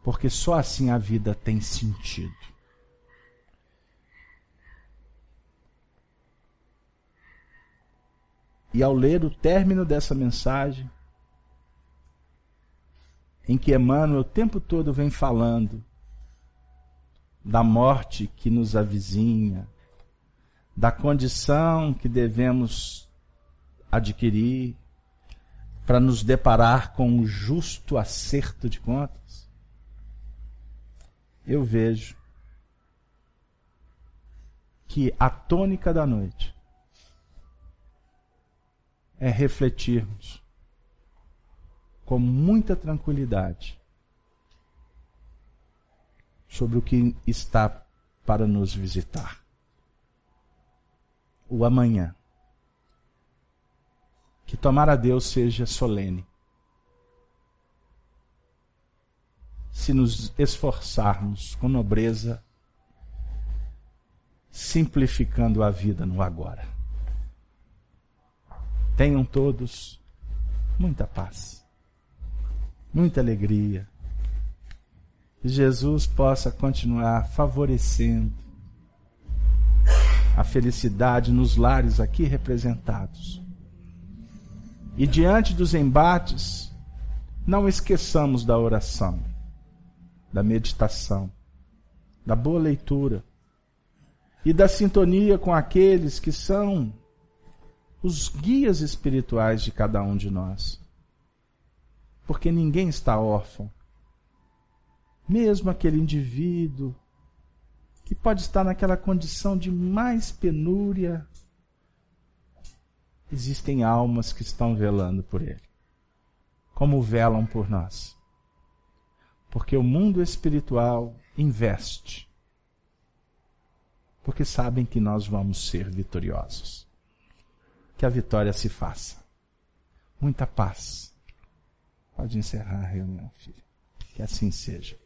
porque só assim a vida tem sentido. E ao ler o término dessa mensagem, em que Emmanuel o tempo todo vem falando da morte que nos avizinha, da condição que devemos adquirir para nos deparar com o justo acerto de contas, eu vejo que a tônica da noite é refletirmos com muita tranquilidade sobre o que está para nos visitar o amanhã. Que tomar a Deus seja solene. Se nos esforçarmos com nobreza, simplificando a vida no agora. Tenham todos muita paz, muita alegria. Que Jesus possa continuar favorecendo a felicidade nos lares aqui representados. E diante dos embates, não esqueçamos da oração, da meditação, da boa leitura e da sintonia com aqueles que são os guias espirituais de cada um de nós. Porque ninguém está órfão. Mesmo aquele indivíduo que pode estar naquela condição de mais penúria, existem almas que estão velando por ele, como velam por nós. Porque o mundo espiritual investe, porque sabem que nós vamos ser vitoriosos. Que a vitória se faça. Muita paz. Pode encerrar a reunião, filho. Que assim seja.